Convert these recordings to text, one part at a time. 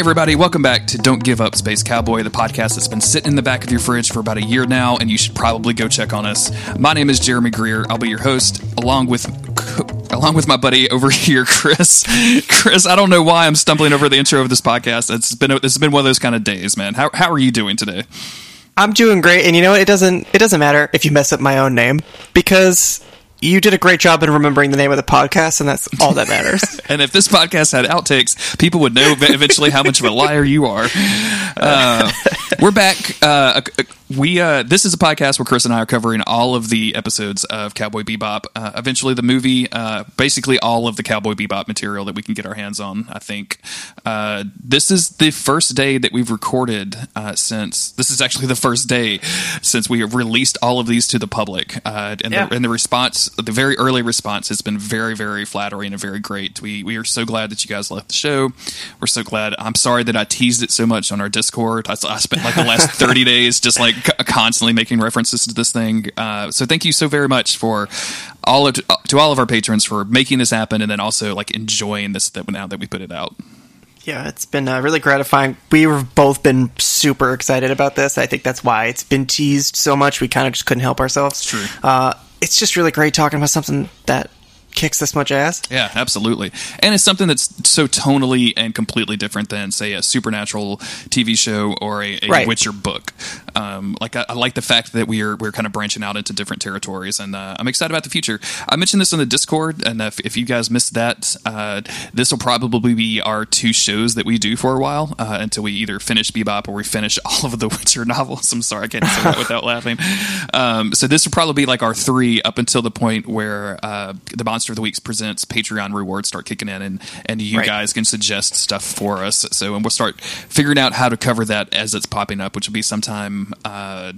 Hey, everybody, welcome back to Don't Give Up Space Cowboy, the podcast that's been sitting in the back of your fridge for about a year now, and you should probably go check on us. My name is Jeremy Greer. I'll be your host, along with. Along with my buddy over here, Chris. Chris, I don't know why I'm stumbling over the intro of this podcast. It's been it's been one of those kind of days, man. How how are you doing today? I'm doing great, and you know what? It doesn't it doesn't matter if you mess up my own name because you did a great job in remembering the name of the podcast, and that's all that matters. and if this podcast had outtakes, people would know eventually how much of a liar you are. Uh, we're back. Uh, we uh, this is a podcast where Chris and I are covering all of the episodes of Cowboy Bebop. Uh, eventually, the movie, uh, basically all of the Cowboy Bebop material that we can get our hands on. I think uh, this is the first day that we've recorded uh, since. This is actually the first day since we have released all of these to the public, uh, and, yeah. the, and the response, the very early response, has been very, very flattering and very great. We we are so glad that you guys left the show. We're so glad. I'm sorry that I teased it so much on our Discord. I, I spent like the last 30 days just like constantly making references to this thing. Uh, so thank you so very much for all of, to all of our patrons for making this happen, and then also like enjoying this that now that we put it out. Yeah, it's been uh, really gratifying. We've both been super excited about this. I think that's why it's been teased so much. We kind of just couldn't help ourselves. True. Uh, it's just really great talking about something that kicks this much ass. Yeah, absolutely. And it's something that's so tonally and completely different than, say, a supernatural TV show or a, a right. Witcher book. Um, like I, I, like the fact that we are we're kind of branching out into different territories, and uh, I'm excited about the future. I mentioned this on the Discord, and if, if you guys missed that, uh, this will probably be our two shows that we do for a while uh, until we either finish Bebop or we finish all of the Witcher novels. I'm sorry, I can't say that without laughing. Um, so this will probably be like our three up until the point where uh, the Monster of the Weeks presents Patreon rewards start kicking in, and and you right. guys can suggest stuff for us. So and we'll start figuring out how to cover that as it's popping up, which will be sometime. Uh,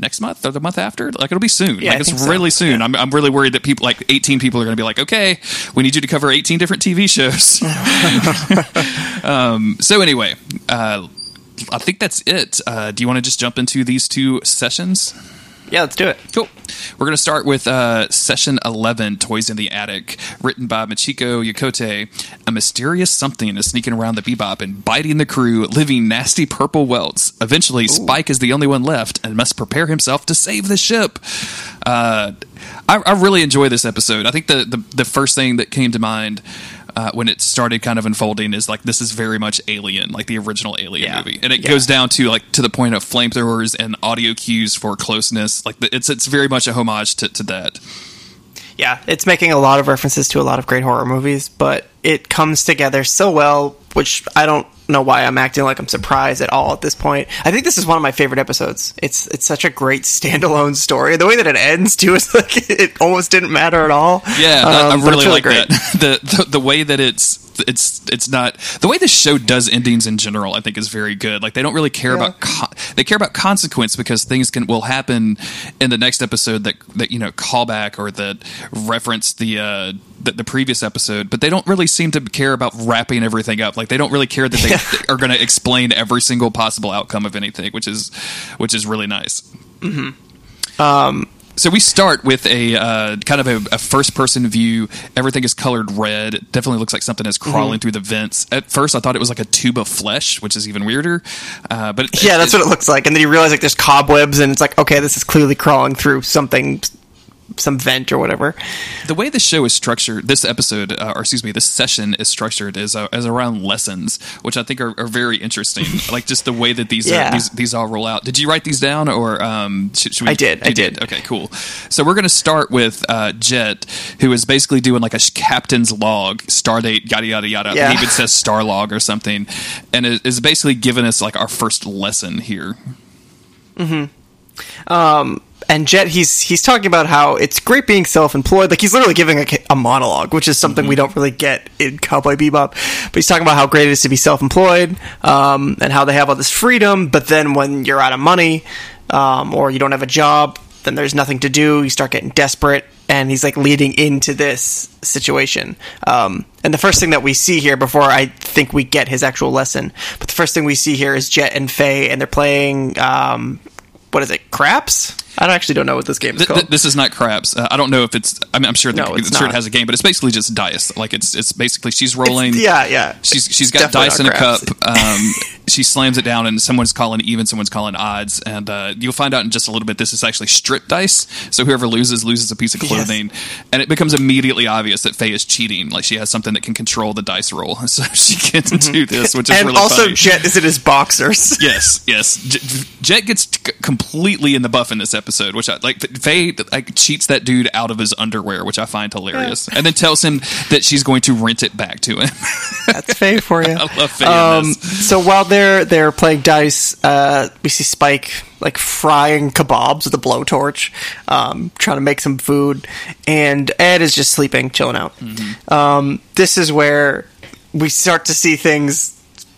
next month or the month after. Like it'll be soon. Yeah, like it's so. really soon. Yeah. I'm, I'm really worried that people like 18 people are going to be like, okay, we need you to cover 18 different TV shows. um, so anyway, uh, I think that's it. Uh, do you want to just jump into these two sessions? Yeah, let's do it. Cool. We're going to start with uh, session 11, Toys in the Attic, written by Michiko Yokote. A mysterious something is sneaking around the bebop and biting the crew, leaving nasty purple welts. Eventually, Ooh. Spike is the only one left and must prepare himself to save the ship. Uh, I, I, really enjoy this episode. I think the, the, the first thing that came to mind uh, when it started kind of unfolding is like this is very much Alien, like the original Alien yeah. movie, and it yeah. goes down to like to the point of flamethrowers and audio cues for closeness. Like it's it's very much a homage to, to that. Yeah, it's making a lot of references to a lot of great horror movies, but it comes together so well, which I don't know why I'm acting like I'm surprised at all at this point. I think this is one of my favorite episodes. It's it's such a great standalone story. The way that it ends too is like it almost didn't matter at all. Yeah, um, I really, really like great. that. The, the the way that it's it's it's not the way this show does endings in general. I think is very good. Like they don't really care yeah. about con- they care about consequence because things can will happen in the next episode that that you know callback or that reference the uh, the, the previous episode, but they don't really seem to care about wrapping everything up. Like they don't really care that they, yeah. are going to explain every single possible outcome of anything, which is which is really nice. Mm-hmm. Um, so we start with a uh, kind of a, a, first person view. Everything is colored red. It definitely looks like something is crawling mm-hmm. through the vents. At first, I thought it was like a tube of flesh, which is even weirder. Uh, but it, yeah, that's it, what it looks like. And then you realize like there's cobwebs, and it's like okay, this is clearly crawling through something some vent or whatever. The way the show is structured, this episode, uh, or excuse me, this session is structured is uh, as around lessons, which I think are, are very interesting. like just the way that these yeah. are, these these all roll out. Did you write these down or um, should, should we? I did. I did. did. Okay, cool. So we're going to start with uh, Jet, who is basically doing like a captain's log, star date, yada yada yada. Yeah. He even says star log or something, and it is basically giving us like our first lesson here. Hmm. Um and Jet he's he's talking about how it's great being self-employed. Like he's literally giving a, a monologue, which is something mm-hmm. we don't really get in Cowboy Bebop. But he's talking about how great it is to be self-employed um, and how they have all this freedom. But then when you're out of money um, or you don't have a job, then there's nothing to do. You start getting desperate, and he's like leading into this situation. Um, and the first thing that we see here, before I think we get his actual lesson, but the first thing we see here is Jet and Faye, and they're playing um, what is it? Craps? I actually don't know what this game is Th- called. th- this is not craps. Uh, I don't know if it's. I mean, I'm sure, the, No, it's sure it has a game, but it's basically just dice. Like it's it's basically she's rolling. yeah, yeah. She's she's got Definitely dice in not a cup. Um, she slams it down, and someone's calling even, someone's calling odds, and uh, you'll find out in just a little bit. This is actually strip dice, so whoever loses loses a piece of Yes. clothing, and it becomes immediately obvious that Faye is cheating. Like she has something that can control the dice roll, so she can do this, which is Mm-hmm. and really also funny. Jet is in his boxers. Yes, yes. J- Jet gets completely in the buff in this episode, which I like. Faye like cheats that dude out of his underwear, which I find hilarious, and then tells him that she's going to rent it back to him. That's Faye for you. I love Faye Um, so while they're they're playing dice, uh, we see Spike like frying kebabs with a blowtorch, um, trying to make some food, and Ed is just sleeping, chilling out. Mm-hmm. Um, this is where we start to see things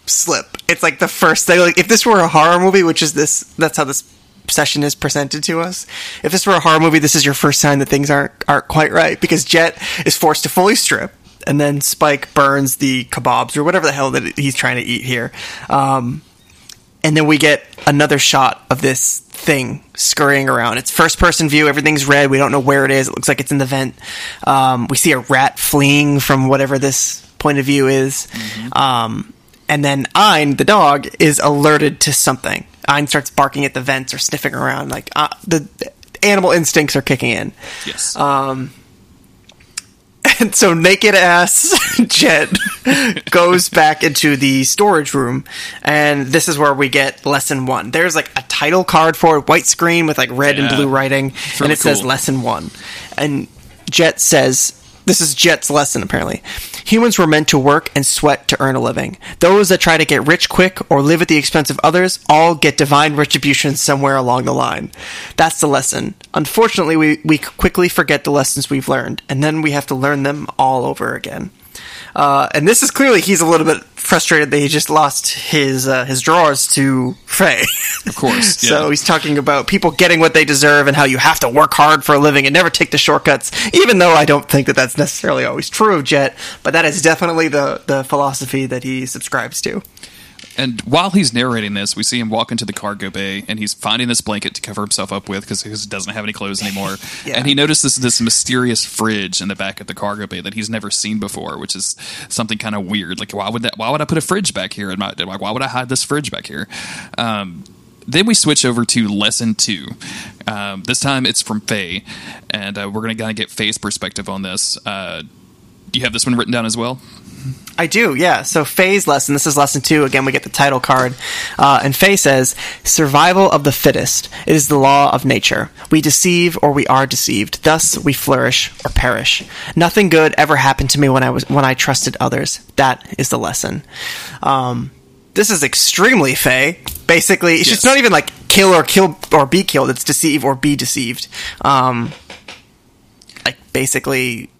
slip. It's like the first thing. Like if this were a horror movie, which is this, that's how this session is presented to us. If this were a horror movie, this is your first sign that things aren't aren't quite right because Jet is forced to fully strip. And then Spike burns the kebabs or whatever the hell that he's trying to eat here. Um, and then we get another shot of this thing scurrying around. It's first person view. Everything's red. We don't know where it is. It looks like it's in the vent. Um, we see a rat fleeing from whatever this point of view is. Um, and then Ein, the dog, is alerted to something. Ein starts barking at the vents or sniffing around. Like uh, the animal instincts are kicking in. Yes. Um, and so naked ass Jet goes back into the storage room, and this is where we get lesson one. There's like a title card for it, white screen with like red and blue writing, really and it says lesson one. And Jet says, this is Jet's lesson apparently. Humans were meant to work and sweat to earn a living. Those that try to get rich quick or live at the expense of others all get divine retribution somewhere along the line. That's the lesson. Unfortunately, we, we quickly forget the lessons we've learned, and then we have to learn them all over again. Uh, and this is clearly he's a little bit frustrated that he just lost his uh, his drawers to Faye. Of course, so he's talking about people getting what they deserve and how you have to work hard for a living and never take the shortcuts. Even though I don't think that that's necessarily always true of Jet, but that is definitely the the philosophy that he subscribes to. And while he's narrating this, we see him walk into the cargo bay, and he's finding this blanket to cover himself up with because he doesn't have any clothes anymore. Yeah. And he notices this mysterious fridge in the back of the cargo bay that he's never seen before, which is something kind of weird. Like, why would that? Why would I put a fridge back here? In my, like, why would I hide this fridge back here? Um, then we switch over to lesson two. Um, this time it's from Faye, and uh, we're going to kind of get Faye's perspective on this. Uh, do you have this one written down as well? I do, yeah. So Faye's lesson, this is lesson two. Again, we get the title card. Uh, and Faye says, Survival of the fittest. It is the law of nature. We deceive or we are deceived. Thus we flourish or perish. Nothing good ever happened to me when I was when I trusted others. That is the lesson. Um, this is extremely Faye. Basically, it's just not even like kill or kill or be killed. It's deceive or be deceived. Um, like basically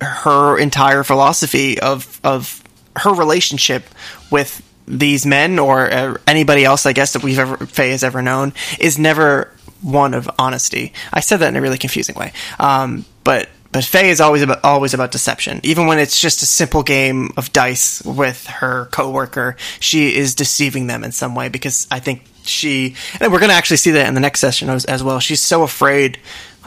her entire philosophy of of her relationship with these men or uh, anybody else, I guess that we've ever Faye has ever known, is never one of honesty. I said that in a really confusing way, um, but but Faye is always about always about deception. Even when it's just a simple game of dice with her coworker, she is deceiving them in some way because I think she and we're going to actually see that in the next session as, as well. She's so afraid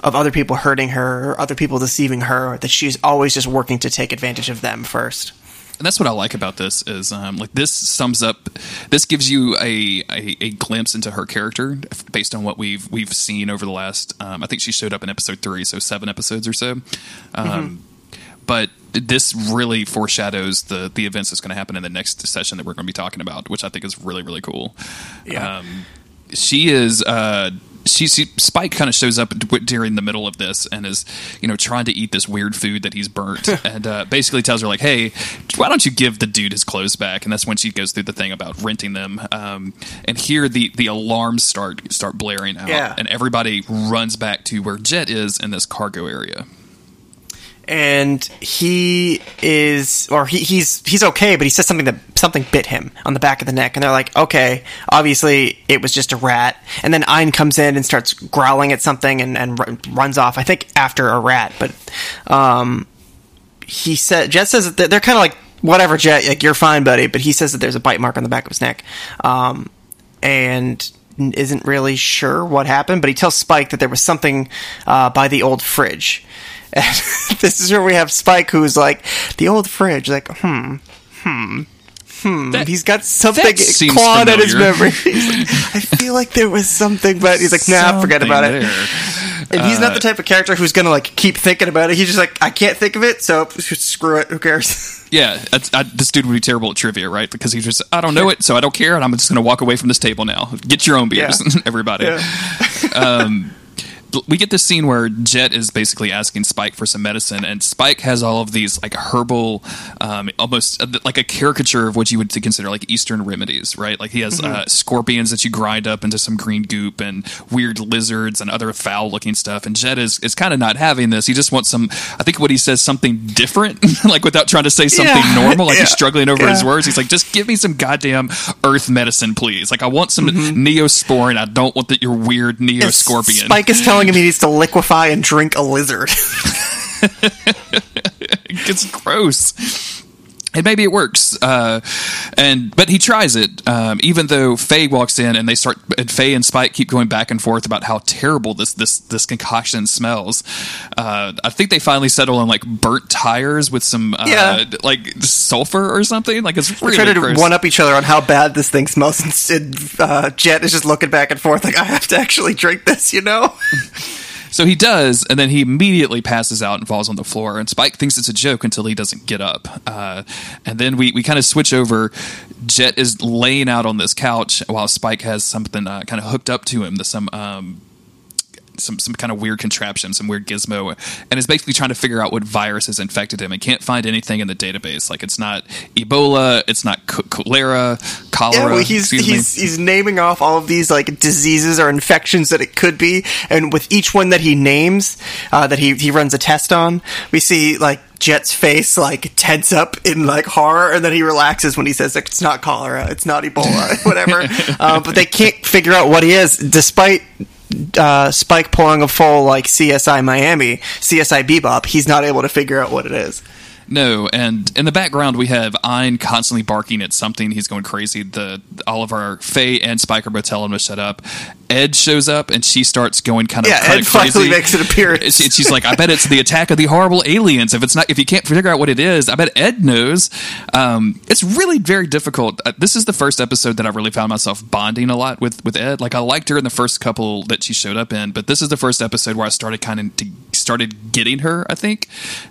of other people hurting her or other people deceiving her that she's always just working to take advantage of them first. and that's what I like about this is um, like this sums up this gives you a, a, a glimpse into her character based on what we've we've seen over the last um, I think she showed up in episode three so seven episodes or so um, but this really foreshadows the the events that's going to happen in the next session that we're going to be talking about which I think is really really cool Yeah. um, she is uh she, she spike kind of shows up during the middle of this and is you know trying to eat this weird food that he's burnt and uh, basically tells her like hey why don't you give the dude his clothes back and that's when she goes through the thing about renting them um, and here the the alarms start start blaring out Yeah. and everybody runs back to where jet is in this cargo area and he is or he, he's he's okay but he says something that something bit him on the back of the neck and they're like okay obviously it was just a rat and then Ein comes in and starts growling at something and, and ru- runs off i think after a rat but um he said jet says that they're, they're kind of like whatever jet like you're fine buddy but he says that there's a bite mark on the back of his neck um and isn't really sure what happened, but he tells Spike that there was something uh, by the old fridge. And this is where we have Spike, who's like, the old fridge, like, hmm, hmm. Hmm. That- he's got something clawed at his memory. He's like, I feel like there was something, but he's like, nah, forget about it. there. And he's Uh, not the type of character who's gonna like keep thinking about it. He's just like, I can't think of it, so screw it. Who cares? Yeah, I, this dude would be terrible at trivia, right? Because he's just, I don't know it, so I don't care, and I'm just going to walk away from this table now. Get your own beers, Yeah. everybody. Yeah. We get this scene where Jet is basically asking Spike for some medicine, and Spike has all of these like herbal, um, almost uh, like a caricature of what you would consider like Eastern remedies, right? Like he has uh, scorpions that you grind up into some green goop, and weird lizards and other foul-looking stuff. And Jet is is kind of not having this. He just wants some. I think what he says something different, like without trying to say something Yeah. normal. Like he's struggling over his words. He's like, just give me some goddamn earth medicine, please. Like I want some Mm-hmm. neosporin. I don't want that your weird neoscorpion. Spike is telling him he needs to liquefy and drink a lizard. it's gross. And maybe it works, uh, and but he tries it. Um, even though Faye walks in and they start, and Faye and Spike keep going back and forth about how terrible this this this concoction smells. Uh, I think they finally settle on like burnt tires with some uh, Yeah. like sulfur or something. Like it's We're really trying to one up each other on how bad this thing smells, and Sid, uh, Jet is just looking back and forth like, I have to actually drink this, you know? So he does, and then he immediately passes out and falls on the floor. And Spike thinks it's a joke until he doesn't get up. Uh, and then we, we kind of switch over. Jet is laying out on this couch while Spike has something uh, kind of hooked up to him. Some um, some some kind of weird contraption, some weird gizmo, and is basically trying to figure out what virus has infected him. And can't find anything in the database. Like it's not Ebola, it's not ch- cholera, cholera. Yeah, well, he's he's he's naming off all of these like diseases or infections that it could be, and with each one that he names, uh, that he he runs a test on, we see like Jet's face like tense up in like horror, and then he relaxes when he says like, it's not cholera, it's not Ebola, whatever. uh, but they can't figure out what he is, despite. Uh, Spike pulling a full like CSI Miami, CSI Bebop, he's not able to figure out what it is. No, and in the background we have Ein constantly barking at something. He's going crazy. The all of our Faye and Spiker both telling him to shut up. Ed shows up and she starts going kind of Yeah, Ed of crazy. finally makes an appearance. She- she's like, "I bet it's the attack of the horrible aliens. If it's not, if you can't figure out what it is, I bet Ed knows." Um, it's really very difficult. Uh, this is the first episode that I really found myself bonding a lot with with Ed. Like I liked her in the first couple that she showed up in, but this is the first episode where I started kind of started getting her. I think,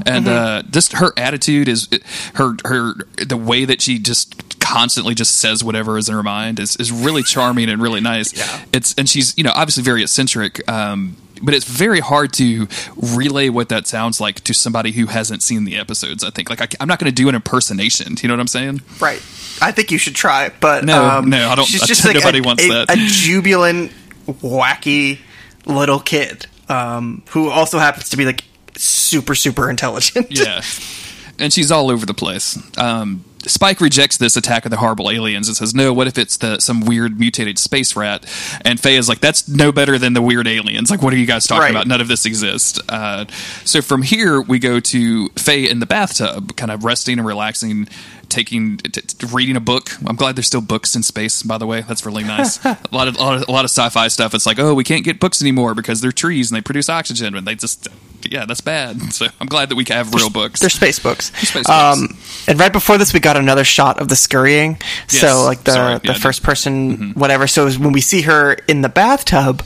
and uh, just her attitude is her her the way that she just constantly just says whatever is in her mind is, is really charming and really nice. Yeah. It's and she's you know obviously very eccentric. Um, but it's very hard to relay what that sounds like to somebody who hasn't seen the episodes. I think like I, am not going to do an impersonation. Do you know what I'm saying? Right. I think you should try, but No, um, no, I don't- She's I- just like nobody a, wants a, that. a jubilant, wacky little kid um, who also happens to be like super, super intelligent. Yeah, and she's all over the place. Um, Spike rejects this attack of the horrible aliens and says, "No, what if it's the some weird mutated space rat?" And Faye is like, "That's no better than the weird aliens. Like, what are you guys talking Right. about? None of this exists." Uh, so from here, we go to Faye in the bathtub, kind of resting and relaxing. Taking, t- t- reading a book. I'm glad there's still books in space. By the way, that's really nice. a lot of, a lot of, a lot of sci-fi stuff. It's like, oh, we can't get books anymore because they're trees and they produce oxygen, and they just, yeah, that's bad. So I'm glad that we have real books. They're space books. space um, and right before this, we got another shot of the scurrying. Yes. So, like the Sorry, the yeah, first person, Mm-hmm. whatever. So when we see her in the bathtub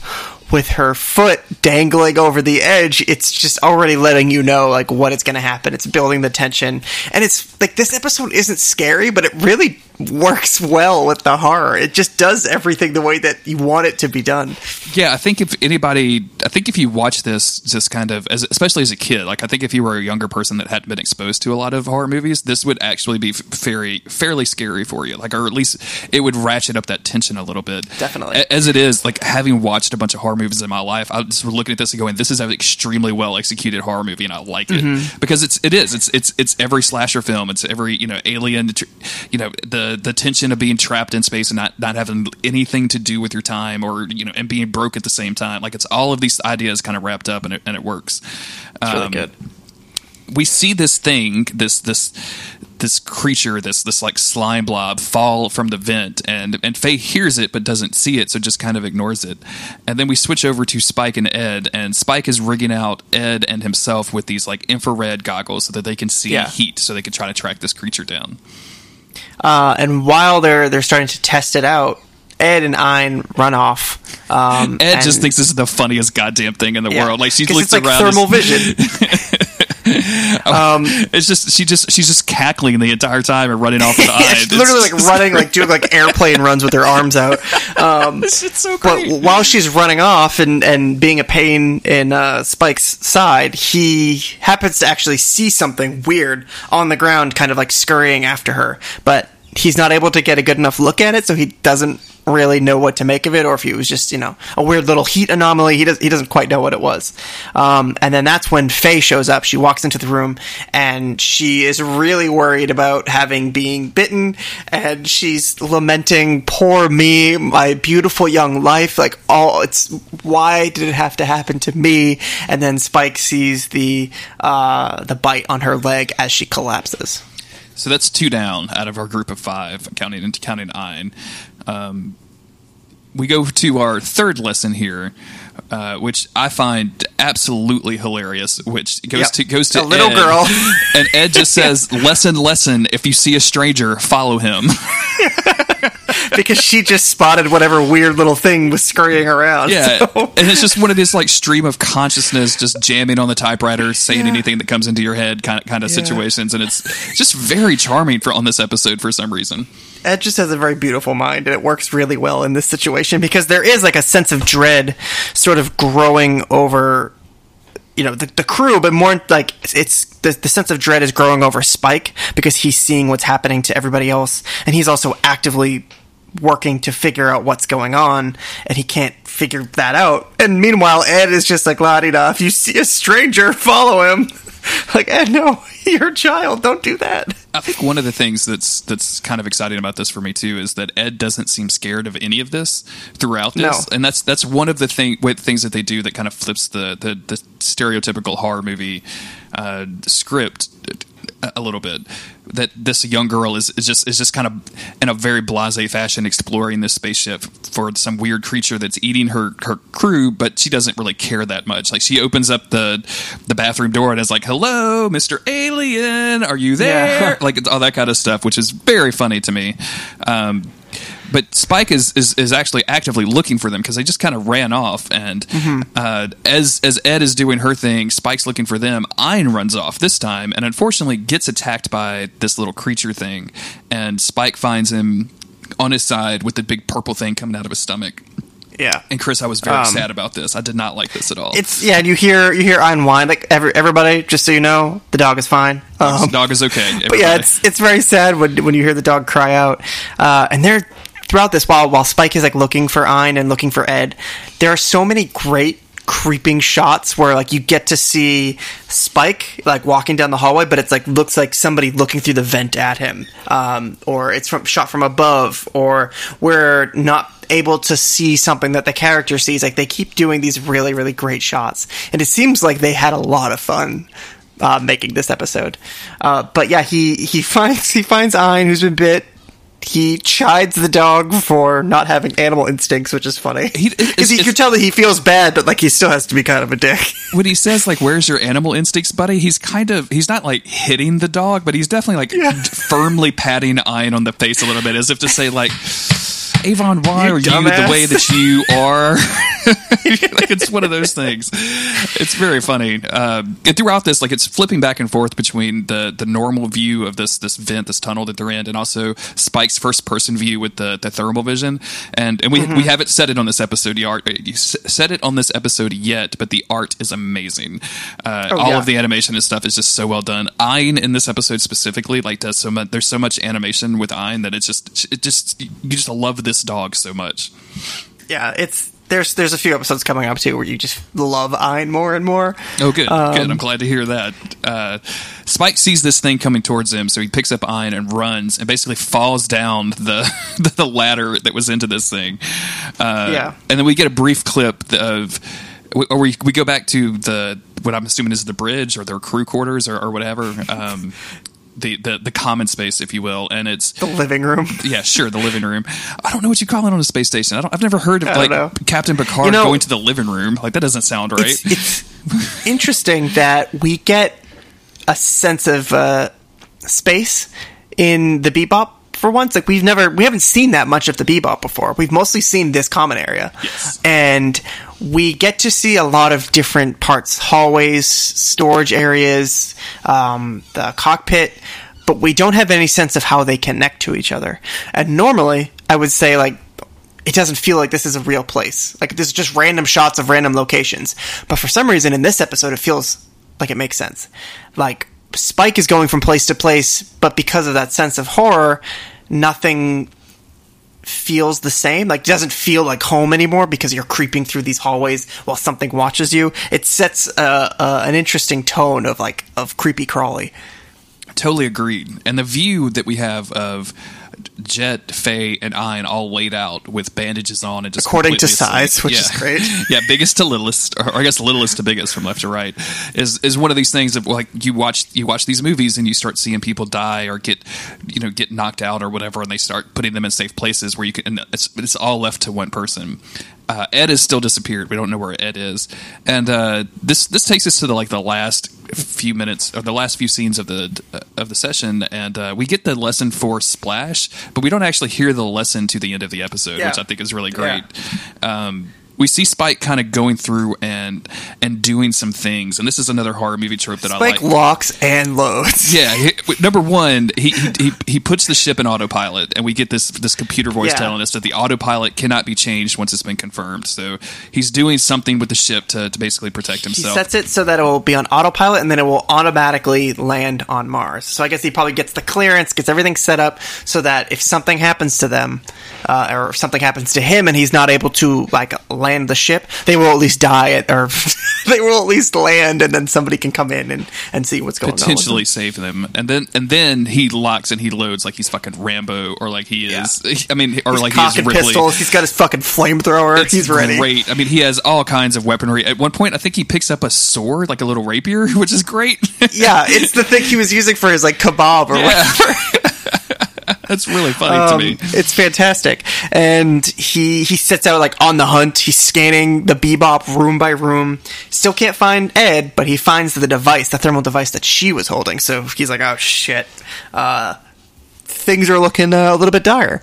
with her foot dangling over the edge, it's just already letting you know like what is going to happen. It's building the tension, and it's like this episode isn't scary, but it really works well with the horror. It just does everything the way that you want it to be done. Yeah, I think if anybody, I think if you watch this, just kind of, as, especially as a kid, like I think if you were a younger person that hadn't been exposed to a lot of horror movies, this would actually be very, fairly scary for you. Like, or at least it would ratchet up that tension a little bit. Definitely. As it is, like having watched a bunch of horror movies in my life, I was looking at this and going, "This is an extremely well executed horror movie, and I like it mm-hmm. because it's it is it's it's it's every slasher film, it's every you know alien, you know the the tension of being trapped in space and not not having anything to do with your time, or you know, and being broke at the same time. Like it's all of these ideas kind of wrapped up, and it and it works. It's really Um, good. we see this thing, this this this creature, this this like slime blob, fall from the vent, and and Faye hears it but doesn't see it, so just kind of ignores it. And then we switch over to Spike and Ed, and Spike is rigging out Ed and himself with these like infrared goggles so that they can see Yeah. heat, so they can try to track this creature down. Uh, and while they're they're starting to test it out, Ed and Ein run off. Um, Ed just thinks this is the funniest goddamn thing in the yeah, world. Like she looks it's like around, thermal and- vision. It's just she just she's just cackling the entire time and running off with Yeah, eyes. she's literally like running, like doing like airplane runs with her arms out. Um, It's so but while she's running off and, and being a pain in uh, Spike's side, he happens to actually see something weird on the ground, kind of like scurrying after her. But he's not able to get a good enough look at it, so he doesn't really know what to make of it, or if it was just you know a weird little heat anomaly. He does he doesn't quite know what it was. Um, and then that's when Faye shows up. She walks into the room and she is really worried about having being bitten, and she's lamenting, "Poor me, my beautiful young life. Like all, it's why did it have to happen to me?" And then Spike sees the uh, the bite on her leg as she collapses. So that's two down out of our group of five, counting into counting Ein. Um, we go to our third lesson here, uh, which I find absolutely hilarious. Which goes Yep. to goes to A little Ed. girl. and Ed just says, "Lesson, lesson. If you see a stranger, follow him." because she just spotted whatever weird little thing was scurrying around. Yeah, so- and it's just one of these like stream of consciousness, just jamming on the typewriter, saying Yeah. anything that comes into your head, kind of kind of Yeah. situations, and it's just very charming for on this episode for some reason. Ed just has a very beautiful mind, and it works really well in this situation because there is like a sense of dread sort of growing over, you know, the, the crew, but more like it's the, the sense of dread is growing over Spike because he's seeing what's happening to everybody else, and he's also actively working to figure out what's going on, and he can't figure that out. And meanwhile, Ed is just like, la di da, if you see a stranger, follow him. like, Ed, no, you're a child, don't do that. I think one of the things that's that's kind of exciting about this for me too is that Ed doesn't seem scared of any of this throughout this, No. and that's that's one of the thing with things that they do that kind of flips the the, the stereotypical horror movie uh, script a, a little bit. That this young girl is, is just is just kind of in a very blasé fashion exploring this spaceship for some weird creature that's eating her her crew, but she doesn't really care that much. Like she opens up the the bathroom door and is like, "Hello, Mister Alien, are you there?" Yeah. like all that kind of stuff, which is very funny to me. Um, but Spike is, is is actually actively looking for them because they just kind of ran off. And uh, as as Ed is doing her thing, Spike's looking for them. Ein runs off this time, and unfortunately gets attacked by this little creature thing. And Spike finds him on his side with the big purple thing coming out of his stomach. Yeah. And Chris, I was very Um, sad about this. I did not like this at all. It's yeah, and you hear you hear Ein whine like every, everybody. Just so you know, the dog is fine. Um, dog is okay. but yeah, it's it's very sad when when you hear the dog cry out. Uh, and they're throughout this while while Spike is like looking for Ein and looking for Ed. There are so many great creeping shots where like you get to see Spike like walking down the hallway, but it's like looks like somebody looking through the vent at him, um, or it's from shot from above, or we're not able to see something that the character sees. Like they keep doing these really really great shots, and it seems like they had a lot of fun uh, making this episode. Uh, but yeah, he he finds he finds Ein who's been bit. He chides the dog for not having animal instincts, which is funny. He- you it's- can tell that he feels bad, but like he still has to be kind of a dick. when he says like where's your animal instincts buddy he's kind of he's not like hitting the dog but he's definitely like Yeah. firmly patting Ein on the face a little bit as if to say like Avon, why You are you the way that you are? like it's one of those things. It's very funny. Um, and throughout this, like it's flipping back and forth between the the normal view of this this vent, this tunnel that they're in, and also Spike's first person view with the the thermal vision. And and we Mm-hmm. we haven't said it on this episode. Art you s- said it on this episode yet, but the art is amazing. Uh, Oh, all yeah. of the animation and stuff is just so well done. Ein in this episode specifically like does so much. There's so much animation with Ein that it's just it just you just love this dog so much. yeah, it's there's there's a few episodes coming up too where you just love Ein more and more. Oh, good, Um, good. I'm glad to hear that. Uh, Spike sees this thing coming towards him, so he picks up Ein and runs, and basically falls down the the ladder that was into this thing. Uh, Yeah. and then we get a brief clip of, or we we go back to the what I'm assuming is the bridge or their crew quarters or, or whatever. Um, the, the the common space, if you will, and it's The living room. yeah, sure, the living room. I don't know what you call it on a space station. I don't, I've never heard of like know. Captain Picard You know- going to the living room. Like that doesn't sound right. It's, it's interesting that we get a sense of uh, space in the Bebop for once. Like we've never, we haven't seen that much of the Bebop before. We've mostly seen this common area, Yes. and we get to see a lot of different parts: hallways, storage areas, um, the cockpit. But we don't have any sense of how they connect to each other. And normally, I would say like it doesn't feel like this is a real place. Like this is just random shots of random locations. But for some reason in this episode it feels like it makes sense. Like Spike is going from place to place, but because of that sense of horror, nothing feels the same. Like doesn't feel like home anymore because you're creeping through these hallways while something watches you. It sets uh, uh, an interesting tone of like of creepy crawly. Totally agreed. And the view that we have of Jet, Faye, and Ein all laid out with bandages on and just According to completely asleep. size, which yeah. is great. yeah, biggest to littlest, or I guess littlest to biggest from left to right, is is one of these things of like you watch you watch these movies and you start seeing people die or get you know get knocked out or whatever, and they start putting them in safe places where you can. And it's it's all left to one person. Uh, Ed has still disappeared. We don't know where Ed is, and uh, this this takes us to the like the last few minutes or the last few scenes of the of the session, and uh, we get the lesson for Splash, but we don't actually hear the lesson to the end of the episode, Yeah. which I think is really great. Um, we see Spike kind of going through and and doing some things, and this is another horror movie trope that I Spike like. locks and loads. Yeah, he, number one, he, he he he puts the ship in autopilot, and we get this this computer voice Yeah. telling us that the autopilot cannot be changed once it's been confirmed. So he's doing something with the ship to, to basically protect himself. He sets it so that it will be on autopilot and then it will automatically land on Mars. So I guess he probably gets the clearance, gets everything set up so that if something happens to them, uh, or if something happens to him and he's not able to like land the ship, they will at least die at, or they will at least land and then somebody can come in and, and see what's going on. potentially save them, and then and then he locks and he loads like he's fucking Rambo or like he is. I mean, or like he Cock is Ripley. pistols. He's got his fucking flamethrower. It's He's ready. Great. I mean, he has all kinds of weaponry. At one point, I think he picks up a sword, like a little rapier, which is great. Yeah, it's the thing he was using for his like kebab or whatever. That's really funny Um, to me. It's fantastic, and he he sets out like on the hunt. He's scanning the Bebop room by room. Still can't find Ed, but he finds the device, the thermal device that she was holding. So he's like, "Oh shit, uh, things are looking uh, a little bit dire."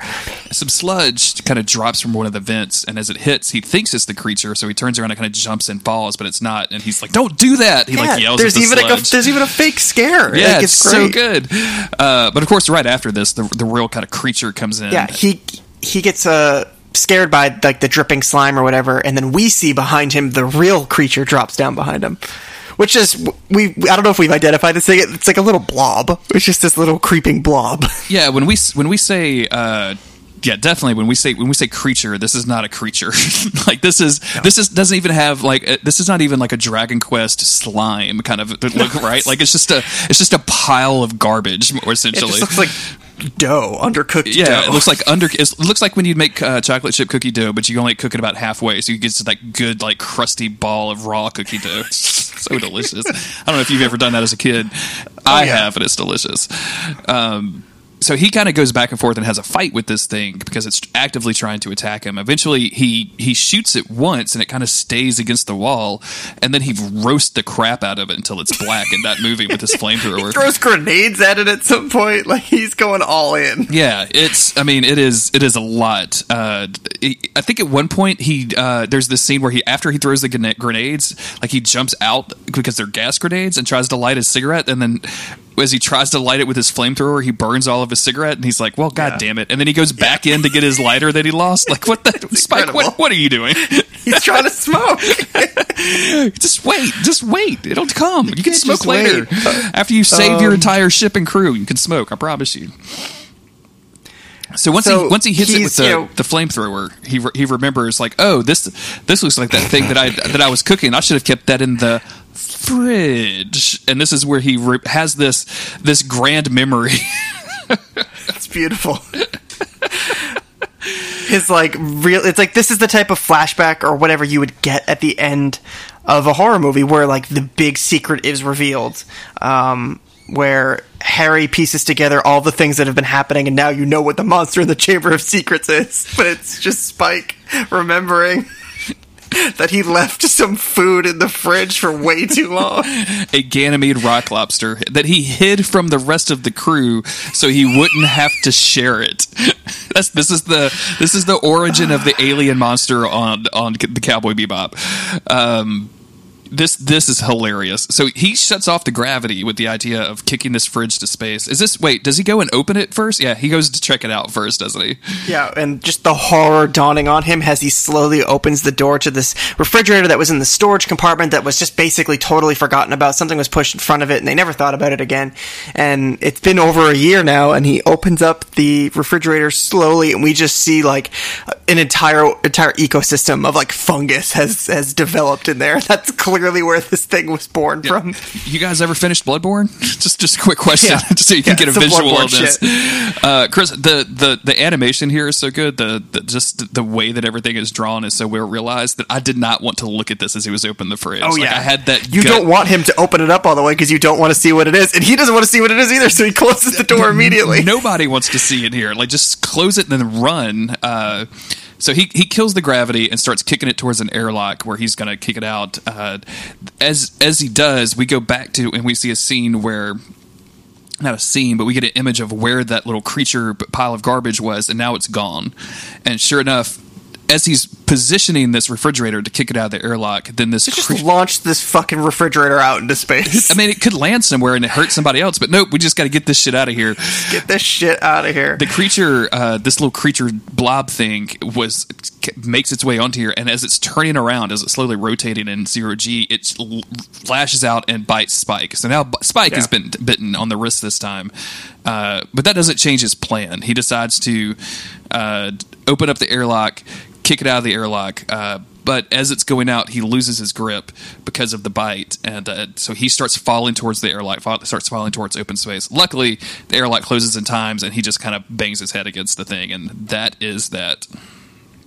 Some sludge kind of drops from one of the vents, and as it hits, he thinks it's the creature, so he turns around and kind of jumps and falls, but it's not. And he's like, "Don't do that!" He Yeah, like yells there's at the even like a, there's even a fake scare. yeah, Like, it's, so great. good. Uh, but of course, right after this, the the real kind of creature comes in. Yeah, he he gets uh, scared by like the dripping slime or whatever, and then we see behind him the real creature drops down behind him, which is we. I don't know if we've identified this thing. It's like a little blob. It's just this little creeping blob. Yeah, when we when we say uh yeah, definitely when we say when we say creature, this is not a creature. like this is this is doesn't even have like uh, this is not even like a Dragon Quest slime kind of look, right? Like it's just a it's just a pile of garbage more It essentially. looks like dough, undercooked yeah, dough. it looks like under. It looks like when you make uh, chocolate chip cookie dough, but you only cook it about halfway, so you get to that good, like crusty ball of raw cookie dough. so delicious. I don't know if you've ever done that as a kid. I Oh, yeah. have, and it's delicious. Um, so he kind of goes back and forth and has a fight with this thing because it's actively trying to attack him. Eventually, he he shoots it once, and it kind of stays against the wall, and then he roasts the crap out of it until it's black and not moving with his flamethrower. throws grenades at it at some point. Like he's going all in. Yeah, it's. I mean, it is. It is a lot. Uh, I think at one point he uh, there's this scene where he after he throws the grenades, like he jumps out because they're gas grenades and tries to light his cigarette, and then as he tries to light it with his flamethrower, he burns all of his cigarette, and he's like, "Well, god Yeah. damn it!" And then he goes back in to get his lighter that he lost. Like, what the Spike? What, what are you doing? He's trying to smoke. just wait, just wait. It'll come. You can can't smoke later wait. after you save your Um, entire ship and crew. You can smoke. I promise you. So once So he once he hits it with the, you know- the flamethrower, he re- he remembers like, oh, this this looks like that thing that I that I was cooking. I should have kept that in the fridge. And this is where he re- has this this grand memory. It's beautiful. His like real it's like this is the type of flashback or whatever you would get at the end of a horror movie where like the big secret is revealed. Um where Harry pieces together all the things that have been happening, and now you know what the monster in the Chamber of Secrets is. But it's just Spike remembering that he left some food in the fridge for way too long. a Ganymede rock lobster that he hid from the rest of the crew so he wouldn't have to share it. That's this is the this is the origin of the alien monster on on the Cowboy Bebop. Um, this this is hilarious. So he shuts off the gravity with the idea of kicking this fridge to space. Is this wait? Does he go and open it first? Yeah, he goes to check it out first, doesn't he? Yeah, and just the horror dawning on him as he slowly opens the door to this refrigerator that was in the storage compartment that was just basically totally forgotten about. Something was pushed in front of it, and they never thought about it again. And it's been over a year now, and he opens up the refrigerator slowly, and we just see like an entire entire ecosystem of like fungus has has developed in there. That's clear clearly where this thing was born yeah. from. You guys ever finished Bloodborne? just just a quick question, yeah. just so you can yeah, get a visual of this. Uh, Chris, the, the the animation here is so good. The, the, just the way that everything is drawn is so well realized that I did not want to look at this as he was opening the fridge. Oh like, yeah, I had that. You gut. don't want him to open it up all the way because you don't want to see what it is, and he doesn't want to see what it is either. So he closes the door immediately. Nobody wants to see it here. Like just close it and then run. Uh, so he he kills the gravity and starts kicking it towards an airlock where he's going to kick it out. Uh, as as he does, we go back to and we see a scene where not a scene, but we get an image of where that little creature pile of garbage was, and now it's gone. And sure enough, as he's positioning this refrigerator to kick it out of the airlock, then this just cre- launched this fucking refrigerator out into space. I mean, it could land somewhere and it hurt somebody else, but nope, we just got to get this shit out of here. Get this shit out of here. The creature, uh, this little creature blob thing, was makes its way onto here, and as it's turning around, as it's slowly rotating in zero g, it lashes out and bites Spike. So now Spike yeah. has been bitten on the wrist this time, uh, but that doesn't change his plan. He decides to uh, open up the airlock kick it out of the airlock. Uh, but as it's going out, he loses his grip because of the bite, and uh, so he starts falling towards the airlock. Starts falling towards open space. Luckily, the airlock closes in times, and he just kind of bangs his head against the thing, and that is that.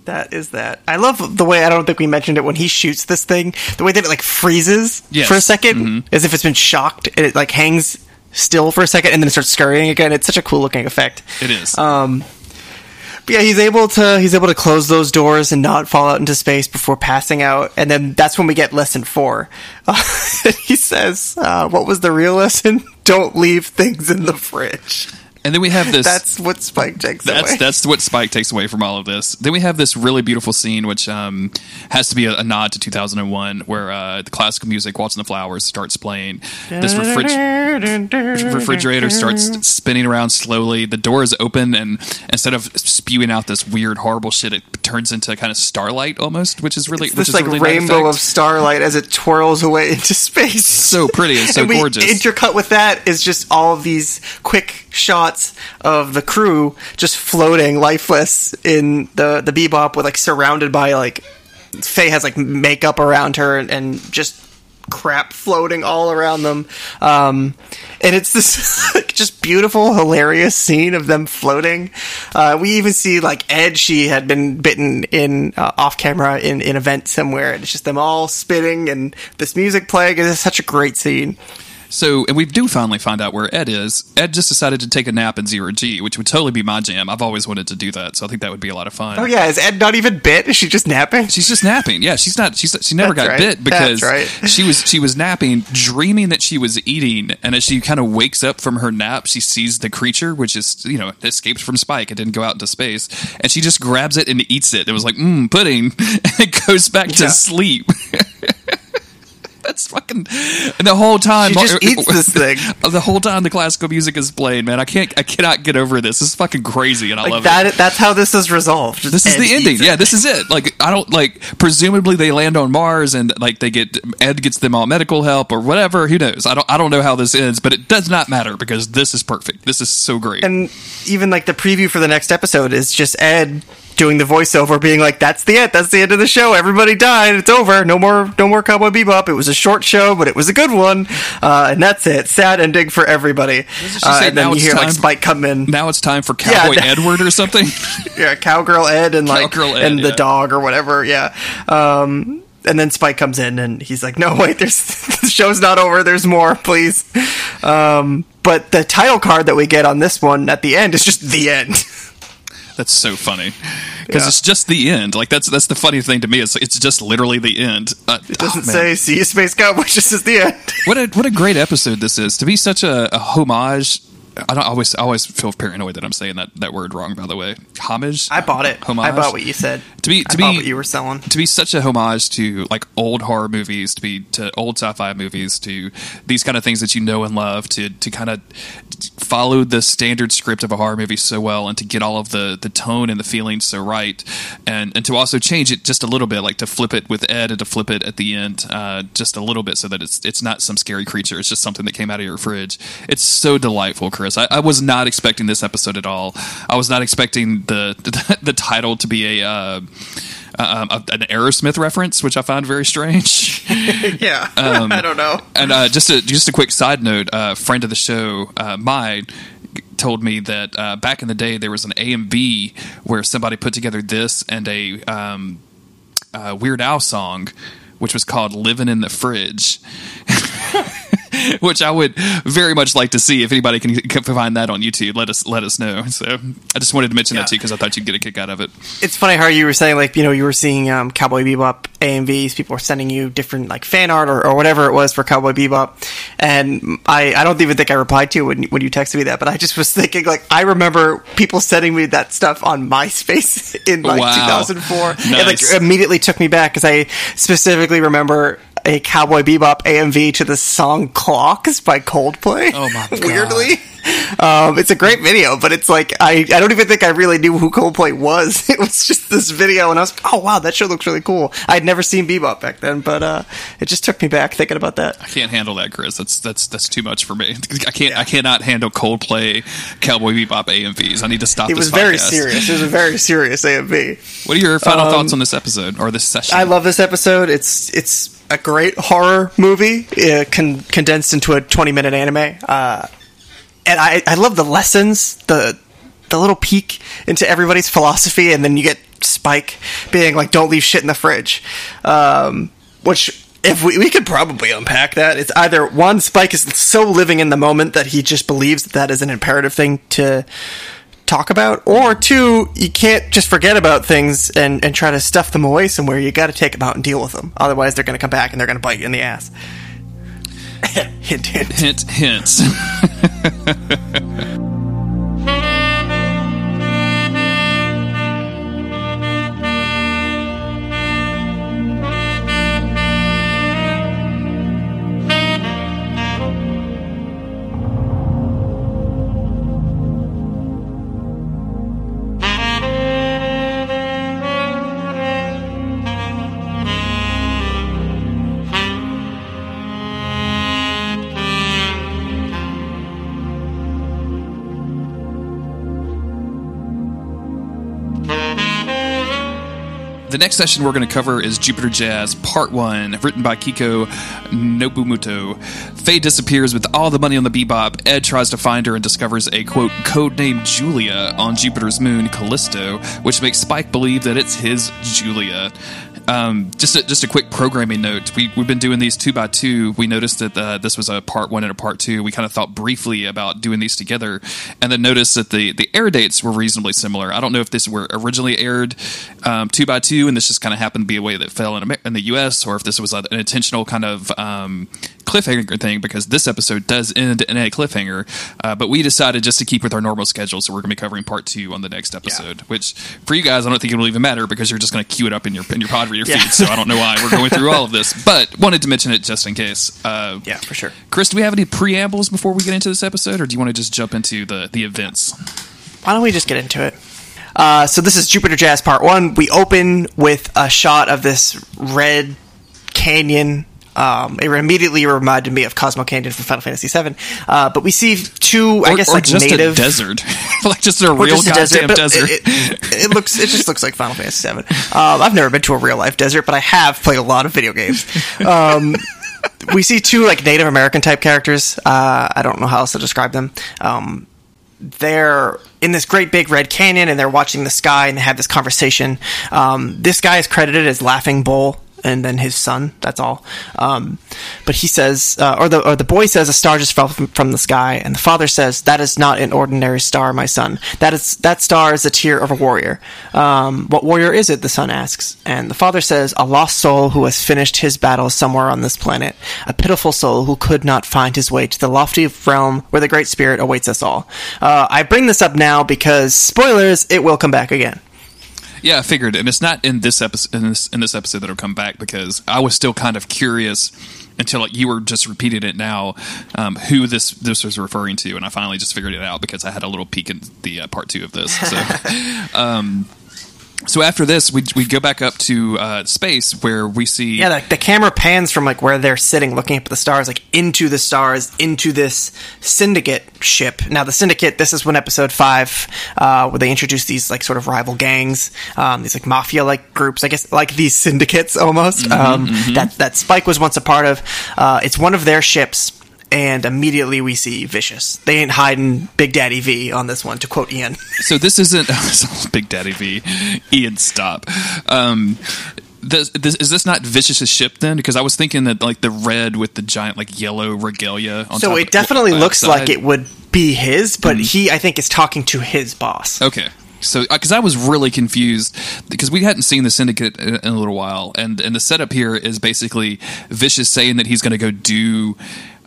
That is that. I love the way I don't think we mentioned it when he shoots this thing. The way that it like freezes yes. for a 2nd mm-hmm. as if it's been shocked. And it like hangs still for a second, and then it starts scurrying again. It's such a cool looking effect. It is. Um, but yeah, he's able to he's able to close those doors and not fall out into space before passing out, and then that's when we get lesson four. Uh, he says, uh, "What was the real lesson? Don't leave things in the fridge." And then we have this. that's what Spike takes that's, away. That's what Spike takes away from all of this. Then we have this really beautiful scene, which um, has to be a, a, nod to 2001, where uh, the classical music, Waltz in the Flowers, starts playing. This refrig- refrigerator starts spinning around slowly. The door is open, and instead of spewing out this weird, horrible shit, it turns into kind of starlight almost, which is really it's which this is like rainbow of starlight as it twirls away into space. So pretty and so and gorgeous. Intercut with that is just all of these quick shots shots of the crew just floating lifeless in the the bebop with like surrounded by like Faye has like makeup around her and, and just crap floating all around them. Um, and it's this just beautiful, hilarious scene of them floating. Uh, we even see like Ed, she had been bitten in uh, off camera in an event somewhere. And it's just them all spitting and this music playing. It's such a great scene. So, and we do finally find out where Ed is. Ed just decided to take a nap in zero G, which would totally be my jam. I've always wanted to do that, so I think that would be a lot of fun. Oh yeah, is Ed not even bit? Is she just napping? She's just napping. Yeah, she's not. She's she never That's got right. bit because right. she was she was napping, dreaming that she was eating, and as she kind of wakes up from her nap, she sees the creature, which is you know escaped from Spike. It didn't go out into space, and she just grabs it and eats it. It was like mmm pudding, and it goes back yeah. to sleep. That's fucking. And the whole time, she just uh, eats this thing. The whole time the classical music is playing, man. I can't. I cannot get over this. This is fucking crazy, and I like love that, it. That's how this is resolved. Just this is the ending. Yeah, this is it. Like I don't like. Presumably they land on Mars and like they get Ed gets them all medical help or whatever. Who knows? I don't. I don't know how this ends, but it does not matter because this is perfect. This is so great. And even like the preview for the next episode is just Ed doing the voiceover, being like, "That's the end. That's the end of the show. Everybody died. It's over. No more. No more Cowboy Bebop. It was a short show, but it was a good one, uh, and that's it. Sad ending for everybody. Uh, and then you hear time, like Spike come in. Now it's time for Cowboy yeah, Edward or something. yeah, Cowgirl Ed and like Ed, and yeah. the dog or whatever. Yeah. Um, and then Spike comes in and he's like, "No, wait, there's the show's not over. There's more, please." Um, but the title card that we get on this one at the end is just the end. That's so funny because Yeah. it's just the end. Like that's that's the funny thing to me. Is it's just literally the end. Uh, It doesn't say "See you, Space Cowboy." Just says the end. what a what a great episode this is to be such a, a homage. I don't always I always feel paranoid that I'm saying that, that word wrong. By the way, homage. I bought it. Homage. I bought what you said. To be- to bought be- what you were selling. to be such a homage to like old horror movies, to be to old sci-fi movies, to these kind of things that you know and love, to to kind of follow the standard script of a horror movie so well, and to get all of the the tone and the feeling so right, and and to also change it just a little bit, like to flip it with Ed and to flip it at the end uh, just a little bit, so that it's it's not some scary creature, it's just something that came out of your fridge. It's so delightful, Chris. I, I was not expecting this episode at all. I was not expecting the the, the title to be a. Uh, um, a- an Aerosmith reference, which I found very strange. Yeah, Um, I don't know. and uh, just a just a quick side note: uh, friend of the show, uh, Mai, told me that uh, back in the day there was an A B where somebody put together this and a um, uh, Weird Al song, which was called "Living in the Fridge." Which I would very much like to see if anybody can, can find that on YouTube. Let us let us know. So I just wanted to mention Yeah. that you because I thought you'd get a kick out of it. it's funny how you were saying like you know you were seeing um, Cowboy Bebop AMVs. People were sending you different like fan art or, or whatever it was for Cowboy Bebop, and I I don't even think I replied to you when when you texted me that, but I just was thinking like I remember people sending me that stuff on MySpace in like Wow. 2004. It like immediately took me back because I specifically remember. A Cowboy Bebop AMV to the song "Clocks" by Coldplay. Oh my God. Weirdly, um, it's a great video, but it's like I, I don't even think I really knew who Coldplay was. It was just this video, and I was like, oh wow, that show looks really cool. I'd never seen Bebop back then, but uh, it just took me back thinking about that. I can't handle that, Chris. That's that's that's too much for me. I can't. Yeah. I cannot handle Coldplay, Cowboy Bebop, AMVs. I need to stop. It this was very serious. It was a very serious AMV. What are your final Um, thoughts on this episode or this session? I love this episode. It's it's a great horror movie uh, con- condensed into a 20 minute anime. Uh, and I, I love the lessons, the the little peek into everybody's philosophy, and then you get Spike being like, "Don't leave shit in the fridge," um, which. If we, we could probably unpack that, it's either one, Spike is so living in the moment that he just believes that that is an imperative thing to talk about, or two, you can't just forget about things and, and try to stuff them away somewhere. You got to take them out and deal with them. Otherwise, they're going to come back and they're going to bite you in the ass. hint, hint. hint hints. The next session we're going to cover is Jupiter Jazz Part 1, written by Keiko Nobumoto. Faye disappears with all the money on the bebop. Ed tries to find her and discovers a, quote, codename Julia on Jupiter's moon, Callisto, which makes Spike believe that it's his Julia. Um, just a, just a quick programming note. We, we've been doing these two by two. We noticed that uh, this was a part one and a part two. We kind of thought briefly about doing these together, and then noticed that the, the air dates were reasonably similar. I don't know if this were originally aired um, two by two, and this just kind of happened to be a way that fell in, Amer- in the U.S., or if this was an intentional kind of um, cliffhanger thing, because this episode does end in a cliffhanger. Uh, but we decided just to keep with our normal schedule, so we're going to be covering part two on the next episode. Which for you guys, I don't think it will even matter because you're just going to queue it up in your in your pod reader Yeah. feed. So I don't know why we're going through all of this, but wanted to mention it just in case. Uh, Yeah, for sure. Chris, do we have any preambles before we get into this episode, or do you want to just jump into the the events? Why don't we just get into it? Uh, so this is Jupiter Jazz Part One. We open with a shot of this red canyon. Um, it immediately reminded me of Cosmo Canyon from Final Fantasy VII. Uh, but we see two, I Or, guess, or like just native a desert, like just a real just a goddamn but desert. It, it- it looks. It just looks like Final Fantasy VII. Um, I've never been to a real life desert, but I have played a lot of video games. Um, we see two like Native American type characters. Uh, I don't know how else to describe them. Um, they're in this great big red canyon and they're watching the sky and they have this conversation. Um, this guy is credited as Laughing Bull. And then his son. That's all. Um, but he says, uh, or the or the boy says, a star just fell from, from the sky, and the father says, that is not an ordinary star, my son. That is that star is a tear of a warrior. Um, what warrior is it? The son asks, and the father says, a lost soul who has finished his battle somewhere on this planet, a pitiful soul who could not find his way to the lofty realm where the great spirit awaits us all. Uh, I bring this up now because spoilers, it will come back again. Yeah, I figured, and it's not in this episode. In this, in this episode, that'll come back because I was still kind of curious until like, you were just repeating it now, um, who this this was referring to, and I finally just figured it out because I had a little peek in the uh, part two of this. So, um, so after this, we we go back up to uh, space where we see Yeah, the, the camera pans from like where they're sitting, looking up at the stars, like into the stars, into this syndicate ship. Now, the syndicate. This is when episode five, uh, where they introduce these like sort of rival gangs, um, these like mafia-like groups. I guess like these syndicates almost. um, That that Spike was once a part of. Uh, it's one of their ships. And immediately we see Vicious. They ain't hiding Big Daddy V on this one, to quote Ian. So this isn't Big Daddy V. Ian, stop. Um, this, this, is this not Vicious's ship then? Because I was thinking that like the red with the giant like yellow regalia. On So it definitely looks outside. like it would be his, but he, I think, is talking to his boss. Okay. So, because I was really confused because we hadn't seen the syndicate in, in a little while, and and the setup here is basically Vicious saying that he's going to go do,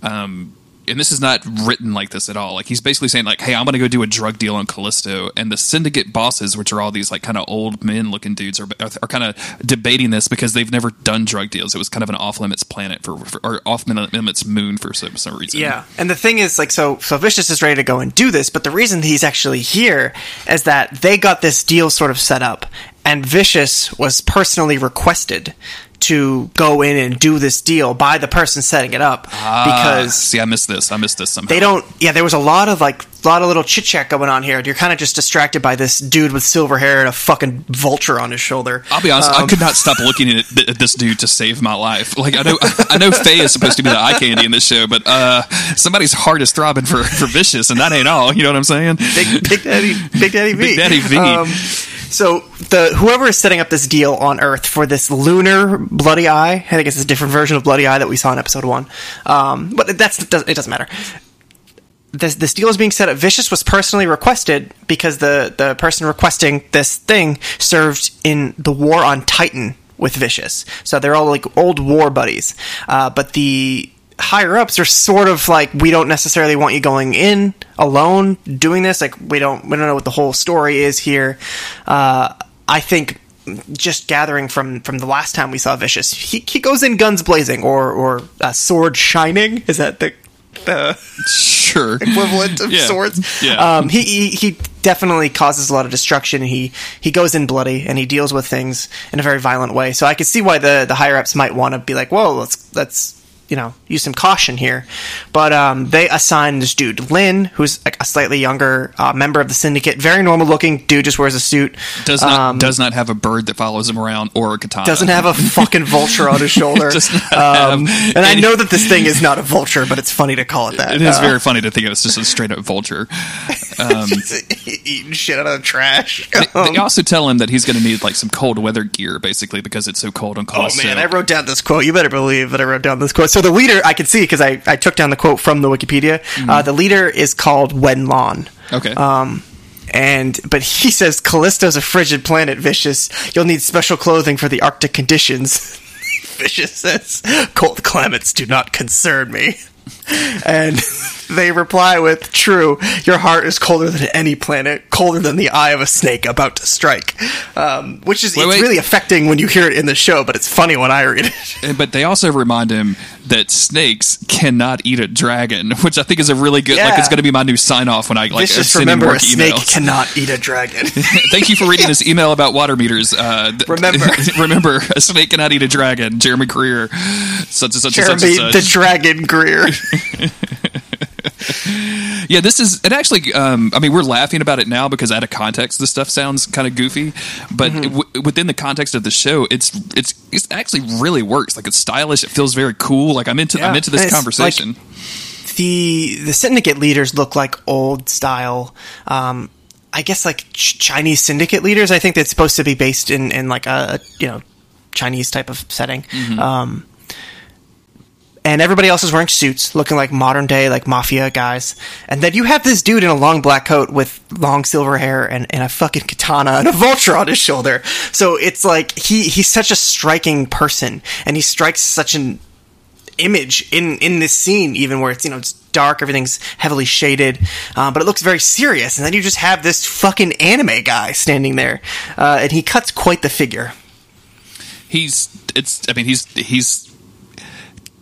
um, and this is not written like this at all. Like he's basically saying like, "Hey, I'm going to go do a drug deal on Callisto," and the syndicate bosses, which are all these like kind of old men looking dudes, are are, are kind of debating this because they've never done drug deals. It was kind of an off limits planet for, for or off limits moon for some, some reason. Yeah, and the thing is, like, so so Vicious is ready to go and do this, but the reason he's actually here is that they got this deal sort of set up, and Vicious was personally requested to go in and do this deal by the person setting it up Ah, because see, I missed this. I missed this somehow. they don't. Yeah, there was a lot of like a lot of little chit chat going on here. You're kind of just distracted by this dude with silver hair and a fucking vulture on his shoulder. I'll be honest. I Um, could not stop looking at, th- at this dude to save my life. Like I know, I know Faye is supposed to be the eye candy in this show, but uh, somebody's heart is throbbing for, for vicious, and that ain't all. You know what I'm saying? Big, Big Daddy, Big Daddy V. Big Daddy V. Um, so the whoever is setting up this deal on Earth for this lunar bloody eye, I think it's a different version of bloody eye that we saw in episode one. Um, but that's it doesn't matter. This this deal is being set up. Vicious was personally requested because the the person requesting this thing served in the war on Titan with Vicious, so they're all like old war buddies. Uh, but the higher ups are sort of like we don't necessarily want you going in alone doing this like we don't we don't know what the whole story is here uh, i think just gathering from from the last time we saw vicious he, he goes in guns blazing or or uh, sword shining is that the the Sure. equivalent of Yeah. swords. Yeah. Um, he, he he definitely causes a lot of destruction. He he goes in bloody and he deals with things in a very violent way. So I could see why the the higher ups might want to be like, whoa, let's let's you know use some caution here. But um, they assign this dude Lin, who's like a slightly younger uh, member of the syndicate, very normal looking dude, just wears a suit. Does not Um, does not have a bird that follows him around or a katana. doesn't have a fucking vulture on his shoulder. Um, and I know that this thing is not a vulture, but it's funny to call it that. It is Uh, very funny to think of it as just a straight up vulture. Um, eating shit out of the trash. they Um, also tell him that he's going to need like some cold weather gear, basically, because it's so cold on Oh Callisto. man, I wrote down this quote. You better believe that I wrote down this quote. So the leader, I can see because I, I took down the quote from the Wikipedia. Uh, the leader is called Wenlon. okay. Um, and but he says Callisto's a frigid planet, Vicious. You'll need special clothing for the Arctic conditions. Vicious says, "Cold climates do not concern me." And they reply with, "True, your heart is colder than any planet, colder than the eye of a snake about to strike." Um, which is Wait, it's wait. really affecting when you hear it in the show, but it's funny when I read it. But they also remind him that snakes cannot eat a dragon, which I think is a really good. Like it's going to be my new sign off when I like in remember, a snake emails. cannot eat a dragon. Thank you for reading this email about water meters. Uh, th- Remember. remember, a snake cannot eat a dragon. Jeremy Greer, such and such and Jeremy, such and the dragon Greer. yeah, this is it. Actually, um, I mean, we're laughing about it now because out of context, this stuff sounds kind of goofy. But Mm-hmm. w- within the context of the show, it's it's it's actually really works. Like it's stylish. It feels very cool. Like I'm into I'm into this conversation. the the syndicate leaders look like old style um I guess like ch- Chinese syndicate leaders. I think that's supposed to be based in in like a you know Chinese type of setting. Um, and everybody else is wearing suits, looking like modern day like mafia guys. And then you have this dude in a long black coat with long silver hair and, and a fucking katana and a vulture on his shoulder. So it's like he he's such a striking person, and he strikes such an image in in this scene, even where it's you know it's dark, everything's heavily shaded, uh, but it looks very serious. And then you just have this fucking anime guy standing there, uh, and he cuts quite the figure. he's it's i mean he's he's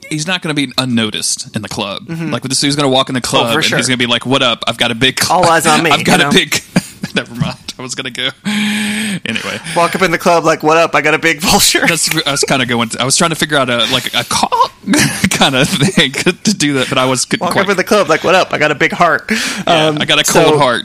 he's not going to be unnoticed in the club like with this he's going to walk in the club Mm-hmm. Oh, and sure. he's going to be like what up i've got a big All eyes on me, i've got a know? big never mind i was going to go anyway Walk up in the club like, "What up? I got a big vulture." that's i was kind of going i was trying to figure out a like a call kind of thing to do that but i was Walk quite up in the club like, "What up? I got a big heart." yeah, Um, i got a cold so- heart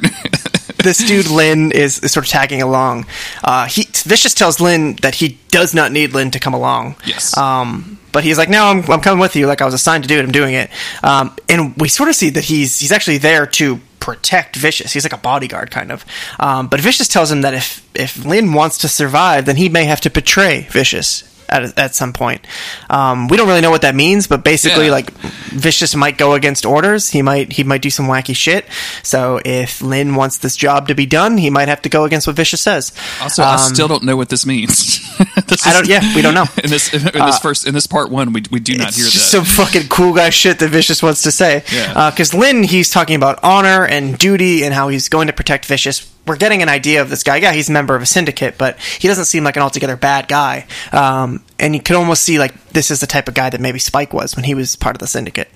this dude Lin is, is sort of tagging along. Uh, he Vicious tells Lin that he does not need Lin to come along. Yes. Um, but he's like, no, I'm, I'm coming with you. Like I was assigned to do it. I'm doing it. Um, and we sort of see that he's he's actually there to protect Vicious. He's like a bodyguard kind of. Um, but Vicious tells him that if if Lin wants to survive, then he may have to betray Vicious. At, at some point, um, we don't really know what that means, but basically, Yeah. like Vicious might go against orders. He might he might do some wacky shit. So if Lin wants this job to be done, he might have to go against what Vicious says. also i Um, still don't know what this means This I don't- yeah, we don't know. in this in this first in this part one we, we do not hear that just some fucking cool guy shit that Vicious wants to say. Yeah. Because Lin, he's talking about honor and duty and how he's going to protect Vicious. We're getting an idea of this guy. Yeah, he's a member of a syndicate, but he doesn't seem like an altogether bad guy. Um, and you could almost see like this is the type of guy that maybe Spike was when he was part of the syndicate.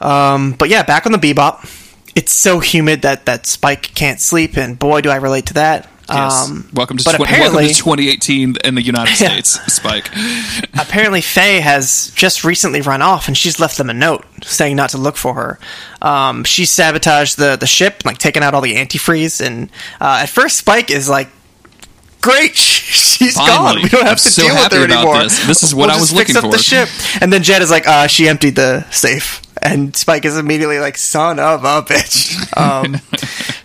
Um, but yeah, back on the Bebop. It's so humid that that Spike can't sleep, and boy, do I relate to that. Yes. Um, welcome to tw- welcome to 2018 in the United Yeah. States, Spike. apparently Faye has just recently run off and she's left them a note saying not to look for her. Um, she sabotaged the, the ship, like taking out all the antifreeze. And uh, at first, Spike is like, Great, she's Finally. gone. We don't have I'm to so deal with her anymore. this. This is what We'll I was looking up the ship. And then Jet is like, uh, she emptied the safe. And Spike is immediately like, son of a bitch. Um,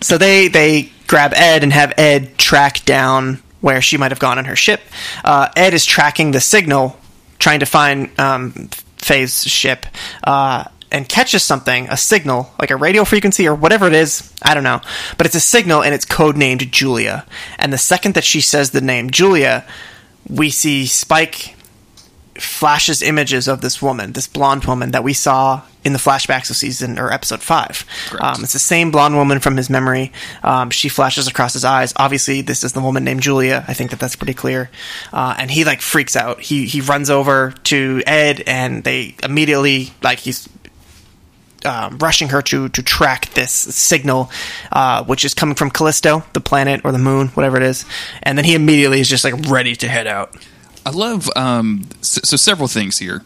so they they grab Ed and have Ed track down where she might have gone on her ship. Uh, Ed is tracking the signal, trying to find um, Faye's ship, uh, and catches something, a signal, like a radio frequency or whatever it is. I don't know, but it's a signal and it's codenamed Julia. And the second that she says the name Julia, we see Spike flashes images of this woman, this blonde woman that we saw in the flashbacks of season or episode five. Um, it's the same blonde woman from his memory. Um, she flashes across his eyes. Obviously, this is the woman named Julia. I think that that's pretty clear. Uh, and he like freaks out. He he runs over to Ed, and they immediately like he's um, rushing her to to track this signal, uh, which is coming from Callisto, the planet or the moon, whatever it is. And then he immediately is just like ready to head out. I love um, so, so several things here.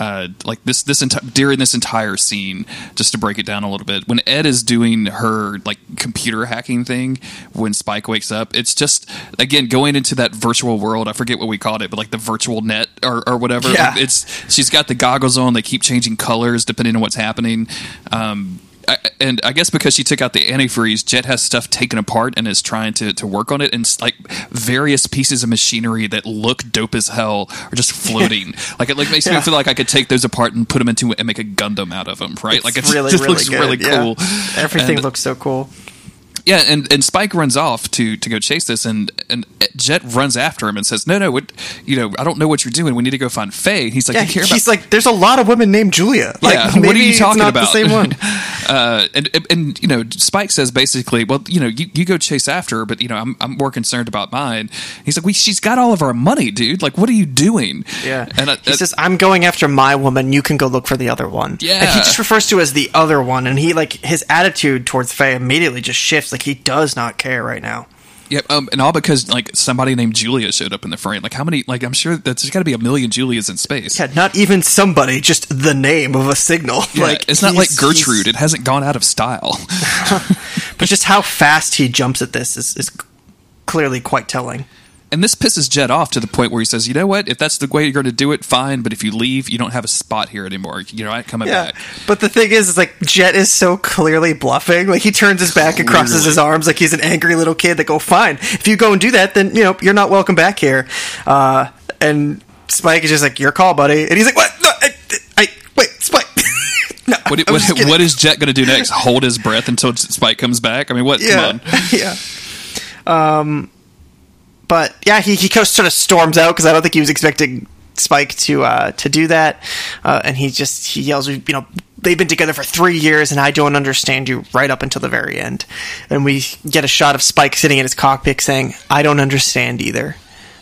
Uh, like this, this enti- during this entire scene, just to break it down a little bit, when Ed is doing her like computer hacking thing, when Spike wakes up, it's just again going into that virtual world. I forget what we called it, but like the virtual net or, or whatever. Yeah. Like, it's she's got the goggles on. They keep changing colors depending on what's happening. Um, I, and I guess because she took out the antifreeze, Jet has stuff taken apart and is trying to, to work on it. And like various pieces of machinery that look dope as hell are just floating. like it like makes me feel like I could take those apart and put them into and make a Gundam out of them. Right? like It's it really, just really looks good, really yeah. cool. Everything And- looks so cool. Yeah, and, and Spike runs off to, to go chase this, and, and Jet runs after him and says, "No, no, what, you know, I don't know what you're doing. We need to go find Faye." He's like, Yeah, "You care he's about like, there's a lot of women named Julia. Like, yeah, what are maybe you it's talking not about? The same one. uh, and, and and you know, Spike says basically, well, you know, you, you go chase after her, but you know, I'm I'm more concerned about mine. He's like, we, she's got all of our money, dude. Like, what are you doing? Yeah, and I, he says, "I'm going after my woman. You can go look for the other one." Yeah. and he just refers to as the other one, and he like his attitude towards Faye immediately just shifts. Like he does not care right now. yeah, um, and all because like somebody named Julia showed up in the frame. Like, how many? Like, I'm sure that there's got to be a million Julias in space. Yeah, not even somebody, just the name of a signal. Yeah, like it's not like Gertrude. It hasn't gone out of style. but just how fast he jumps at this is, is clearly quite telling. And this pisses Jet off to the point where he says, "You know what? If that's the way you're going to do it, fine. But if you leave, you don't have a spot here anymore. You're not coming Yeah, back." but the thing is, is like Jet is so clearly bluffing. Like he turns his back and crosses his arms like he's an angry little kid. That go, fine. If you go and do that, then you know you're not welcome back here. Uh, and Spike is just like, your call, buddy. And he's like, what? No, I, I wait, Spike. no, What, what, what is Jet going to do next? Hold his breath until Spike comes back? I mean, what? yeah, Come on. yeah. Um, but yeah, he he goes sort of storms out because I don't think he was expecting Spike to uh, to do that, uh, and he just he yells, you know, they've been together for three years, and I don't understand you right up until the very end, and we get a shot of Spike sitting in his cockpit saying, I don't understand either,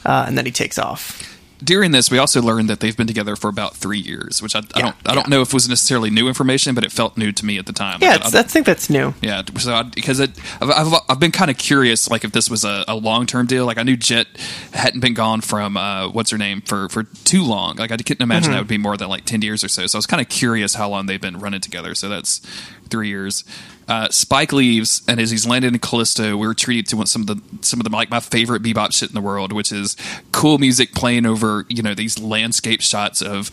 uh, and then he takes off. During this, we also learned that they've been together for about three years, which I, I Yeah, don't I don't know if it was necessarily new information, but it felt new to me at the time. Yeah, Like, it's, I- I think that's new. Yeah, so I, because it, I've, I've been kind of curious, like if this was a, a long term deal. Like I knew Jet hadn't been gone from uh, what's her name for for too long. Like I couldn't imagine Mm-hmm. that would be more than like ten years or so. So I was kind of curious how long they've been running together. So that's three years. Uh, Spike leaves, and as he's landed in Callisto, we're treated to some of the some of the like my favorite bebop shit in the world, which is cool music playing over you know these landscape shots of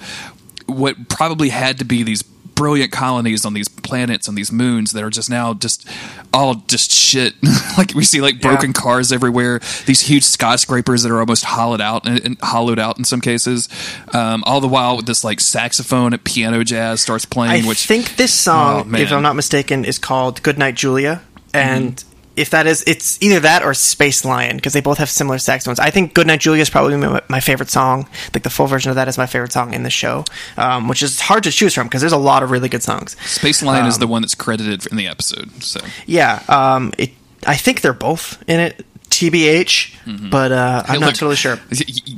what probably had to be these brilliant colonies on these planets on these moons that are just now just all just shit like we see like broken Yeah. cars everywhere these huge skyscrapers that are almost hollowed out and, and hollowed out in some cases um, all the while with this like saxophone and piano jazz starts playing which I which think this Oh, song, man. if I'm not mistaken, is called "Goodnight Julia," and Mm-hmm. If that is, it's either that or "Space Lion" because they both have similar saxophones. I think "Goodnight Julia" is probably my, my favorite song. Like the full version of that is my favorite song in the show, um, which is hard to choose from because there's a lot of really good songs. space is um, the one that's credited in the episode so Yeah, um, it. I think they're both in it. TBH, but uh, I'm Hey, not look, totally sure.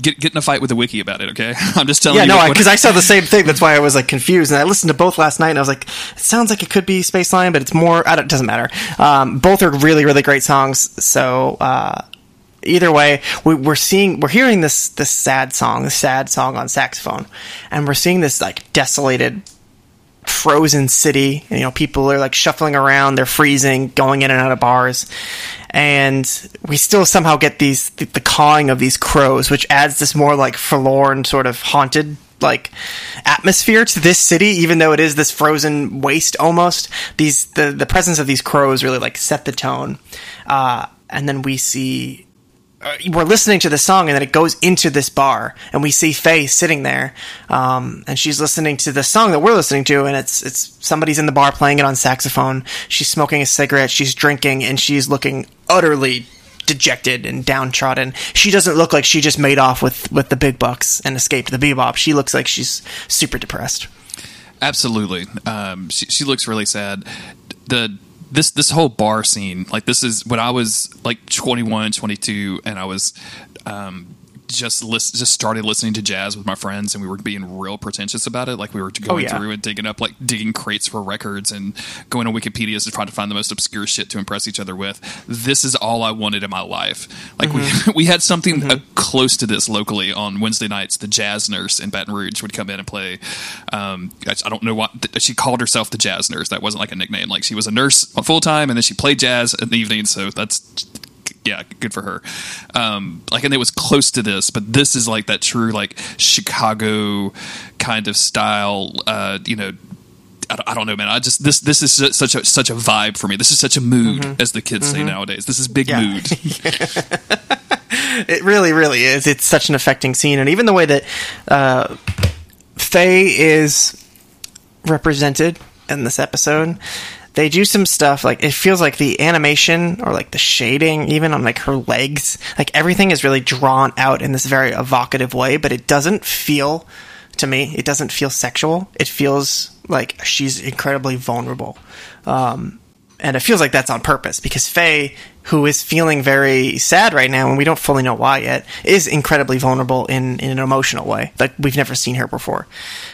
Get, get in a fight with the wiki about it, okay? I'm just telling Yeah, you. no, because I, saw the same thing. That's why I was like confused. And I listened to both last night, and I was like, it sounds like it could be Space Lion, but it's more. I don't, it doesn't matter. Um, both are really, really great songs. So uh, either way, we, we're seeing, we're hearing this this sad song, this sad song on saxophone, and we're seeing this like desolated frozen city. You know, people are like shuffling around, they're freezing, going in and out of bars. And we still somehow get these the, the cawing of these crows, which adds this more like forlorn sort of haunted like atmosphere to this city, even though it is this frozen waste almost. These the the presence of these crows really like set the tone. Uh, and then we see uh, we're listening to the song and then it goes into this bar and we see Faye sitting there um, and she's listening to the song that we're listening to and it's it's somebody's in the bar playing it on saxophone she's smoking a cigarette she's drinking and she's looking utterly dejected and downtrodden she doesn't look like she just made off with with the big bucks and escaped the bebop she looks like she's super depressed Absolutely. Um, she, she looks really sad. The this this whole bar scene, like this is when I was like 21, 22, and I was um, just list, just started listening to jazz with my friends, and we were being real pretentious about it. Like we were going yeah. through and digging up like digging crates for records and going on Wikipedia to try to find the most obscure shit to impress each other with. This is all I wanted in my life. Like we we had something uh, close to this locally on Wednesday nights. The jazz nurse in Baton Rouge would come in and play. Um, I, I don't know what th- she called herself. The jazz nurse. That wasn't like a nickname. Like she was a nurse full time, and then she played jazz in the evening. So that's yeah, good for her. Um, like, and it was close to this, but this is like that true like Chicago kind of style. Uh, you know. I don't, I don't know, man. I just this this is such a such a vibe for me. This is such a mood, as the kids say nowadays. This is big Yeah. mood. It really, really is. It's such an affecting scene, and even the way that uh, Faye is represented in this episode, they do some stuff like it feels like the animation or like the shading, even on like her legs, like everything is really drawn out in this very evocative way, but it doesn't feel to me. It doesn't feel sexual. It feels like she's incredibly vulnerable. Um, and it feels like that's on purpose because Faye, who is feeling very sad right now, and we don't fully know why yet, is incredibly vulnerable in, in an emotional way. Like we've never seen her before.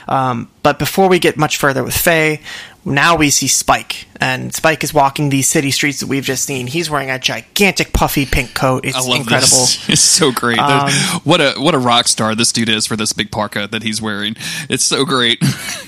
Um, but before we get much further with Faye, now we see Spike, and Spike is walking these city streets that we've just seen. He's wearing a gigantic puffy pink coat. It's I love incredible. this. It's so great. Um, what a what a rock star this dude is for this big parka that he's wearing. It's so great.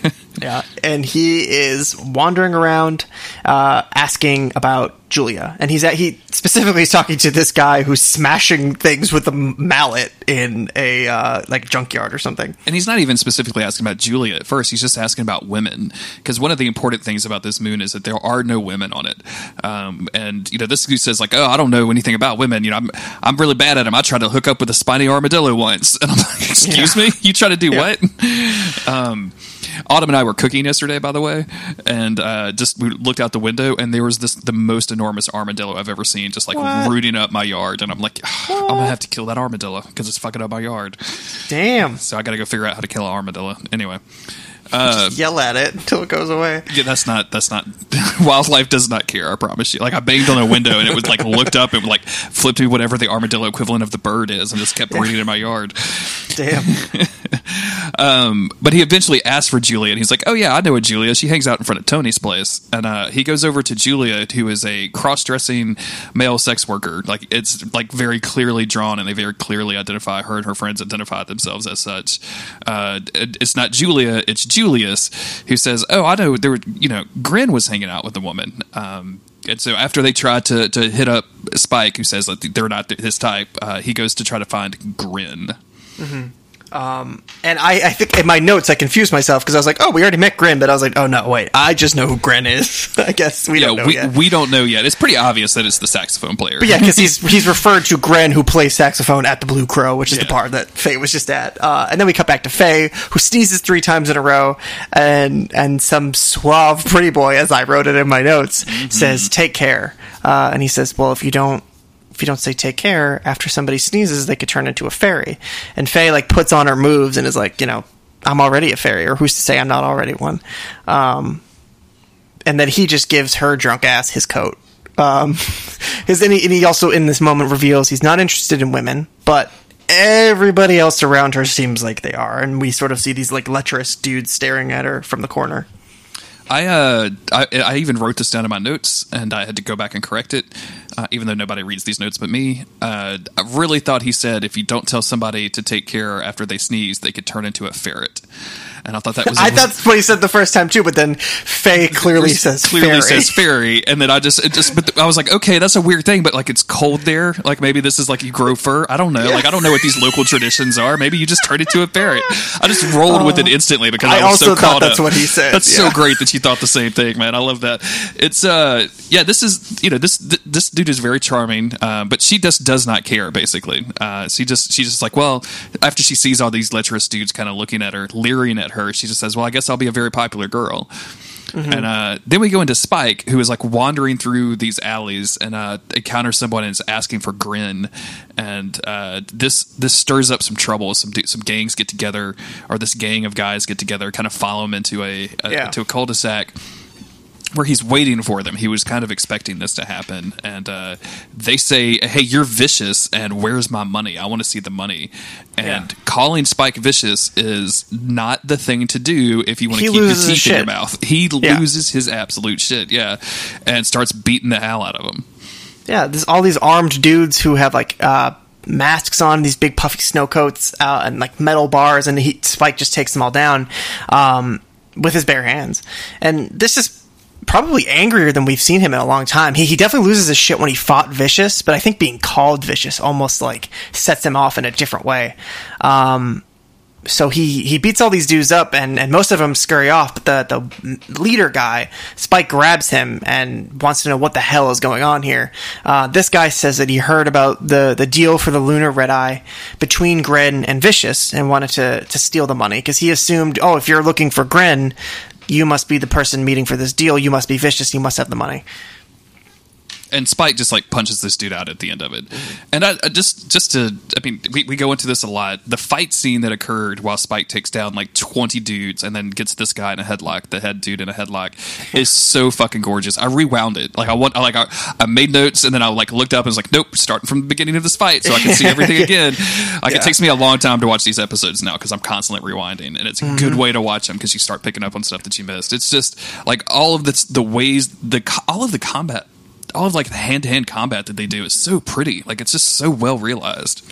Yeah, and he is wandering around, uh, asking about Julia, and he's at he specifically he's talking to this guy who's smashing things with a mallet in a uh, like junkyard or something. And he's not even specifically asking about Julia at first. He's just asking about women because one of the important things about this moon is that there are no women on it. Um, and you know, this dude says like, "Oh, I don't know anything about women. You know, I'm I'm really bad at them. I tried to hook up with a spiny armadillo once." And I'm like, "Excuse Yeah. me, you try to do Yeah. what?" um, Autumn and I were cooking yesterday, by the way, and uh, just we looked out the window, and there was this the most enormous armadillo I've ever seen, just like What? rooting up my yard. And I'm like, I'm gonna have to kill that armadillo because it's fucking up my yard. Damn. So I got to go figure out how to kill an armadillo. Anyway, Yell at it until it goes away. yeah, that's not that's not wildlife does not care. I promise you. Like I banged on a window and it was like looked up and like flipped me whatever the armadillo equivalent of the bird is and just kept reading in my yard. Damn. Um, but he eventually asked for Julia, and he's like, "Oh yeah, I know a Julia. She hangs out in front of Tony's place." And uh, he goes over to Julia, who is a cross-dressing male sex worker. Like it's like very clearly drawn, and they very clearly identify her and her friends identify themselves as such. Uh, it- it's not Julia, it's Julius, who says, "Oh, I know. There were, you know, Gren was hanging out with the woman." Um, and so after they try to to hit up Spike, who says that they're not his type, uh, he goes to try to find Gren. And I, I think in my notes I confused myself because I was like, oh, we already met Gren, but I was like, oh no, wait, I just know who Gren is. I guess we Yeah, don't know we, yet. we don't know yet. It's pretty obvious that it's the saxophone player. But yeah, because he's he's referred to Gren, who plays saxophone at the Blue Crow, which is the bar that Faye was just at. Uh, and then we cut back to Faye, who sneezes three times in a row, and and some suave pretty boy, as I wrote it in my notes, Mm-hmm. says, "Take care." Uh, and he says, "Well, if you don't." If you don't say take care after somebody sneezes, they could turn into a fairy. And Faye like puts on her moves and is like, you know, I'm already a fairy, or who's to say I'm not already one? Um, and then he just gives her drunk ass his coat. Um, his and he, and he also in this moment reveals he's not interested in women, but everybody else around her seems like they are, and we sort of see these like lecherous dudes staring at her from the corner. I, uh, I I even wrote this down in my notes, and I had to go back and correct it, uh, even though nobody reads these notes but me. Uh, I really thought he said if you don't tell somebody to take care after they sneeze, they could turn into a ferret. And I thought that was I thought that's what he said the first time too, but then Faye clearly says clearly fairy. says fairy, and then I just it just but I was like, okay, that's a weird thing, but like it's cold there, like maybe this is like you grow fur. I don't know, like I don't know what these local traditions are. Maybe you just turn into a ferret. I just rolled with it instantly because I, I was so also thought caught that's up. what he said, That's yeah. so great that you thought the same thing, man. I love that. It's uh yeah, this is you know this th- this dude is very charming, uh, but she just does not care. Basically, uh, she just she's just like well, after she sees all these lecherous dudes kind of looking at her, leering at her, she just says, well, I guess I'll be a very popular girl. And uh, then we go into Spike, who is like wandering through these alleys and uh, encounters someone and is asking for Gren. And uh, this this stirs up some trouble. Some some gangs get together, or this gang of guys get together, kind of follow him into a, a Yeah. to a cul-de-sac where he's waiting for them. He was kind of expecting this to happen, and uh, they say, "Hey, you're vicious, and where's my money? I want to see the money." And Yeah. calling Spike vicious is not the thing to do if you want to keep your teeth in your mouth. He Yeah. loses his absolute shit, yeah, and starts beating the hell out of him. Yeah, there's all these armed dudes who have like uh, masks on, these big puffy snow coats, uh, and like metal bars, and he Spike just takes them all down um, with his bare hands. And this is probably angrier than we've seen him in a long time. He, he definitely loses his shit when he fought Vicious, but I think being called Vicious almost like sets him off in a different way. Um, so he he beats all these dudes up and, and most of them scurry off but the the leader guy spike grabs him and wants to know what the hell is going on here uh, this guy says that he heard about the the deal for the lunar red eye between gren and vicious and wanted to to steal the money because he assumed oh if you're looking for gren you must be the person meeting for this deal. You must be vicious. You must have the money and Spike just like punches this dude out at the end of it. And I, I just just to I mean we, we go into this a lot. The fight scene that occurred while Spike takes down like twenty dudes and then gets this guy in a headlock, the head dude in a headlock, is so fucking gorgeous. I rewound it. Like I want I like I, I made notes and then I like looked up and was like, nope, starting from the beginning of this fight so I can see everything again. Like Yeah. it takes me a long time to watch these episodes now because I'm constantly rewinding and it's a good mm-hmm. way to watch them because you start picking up on stuff that you missed. It's just like all of the the ways the all of the combat all of like the hand to hand combat that they do is so pretty. Like it's just so well realized.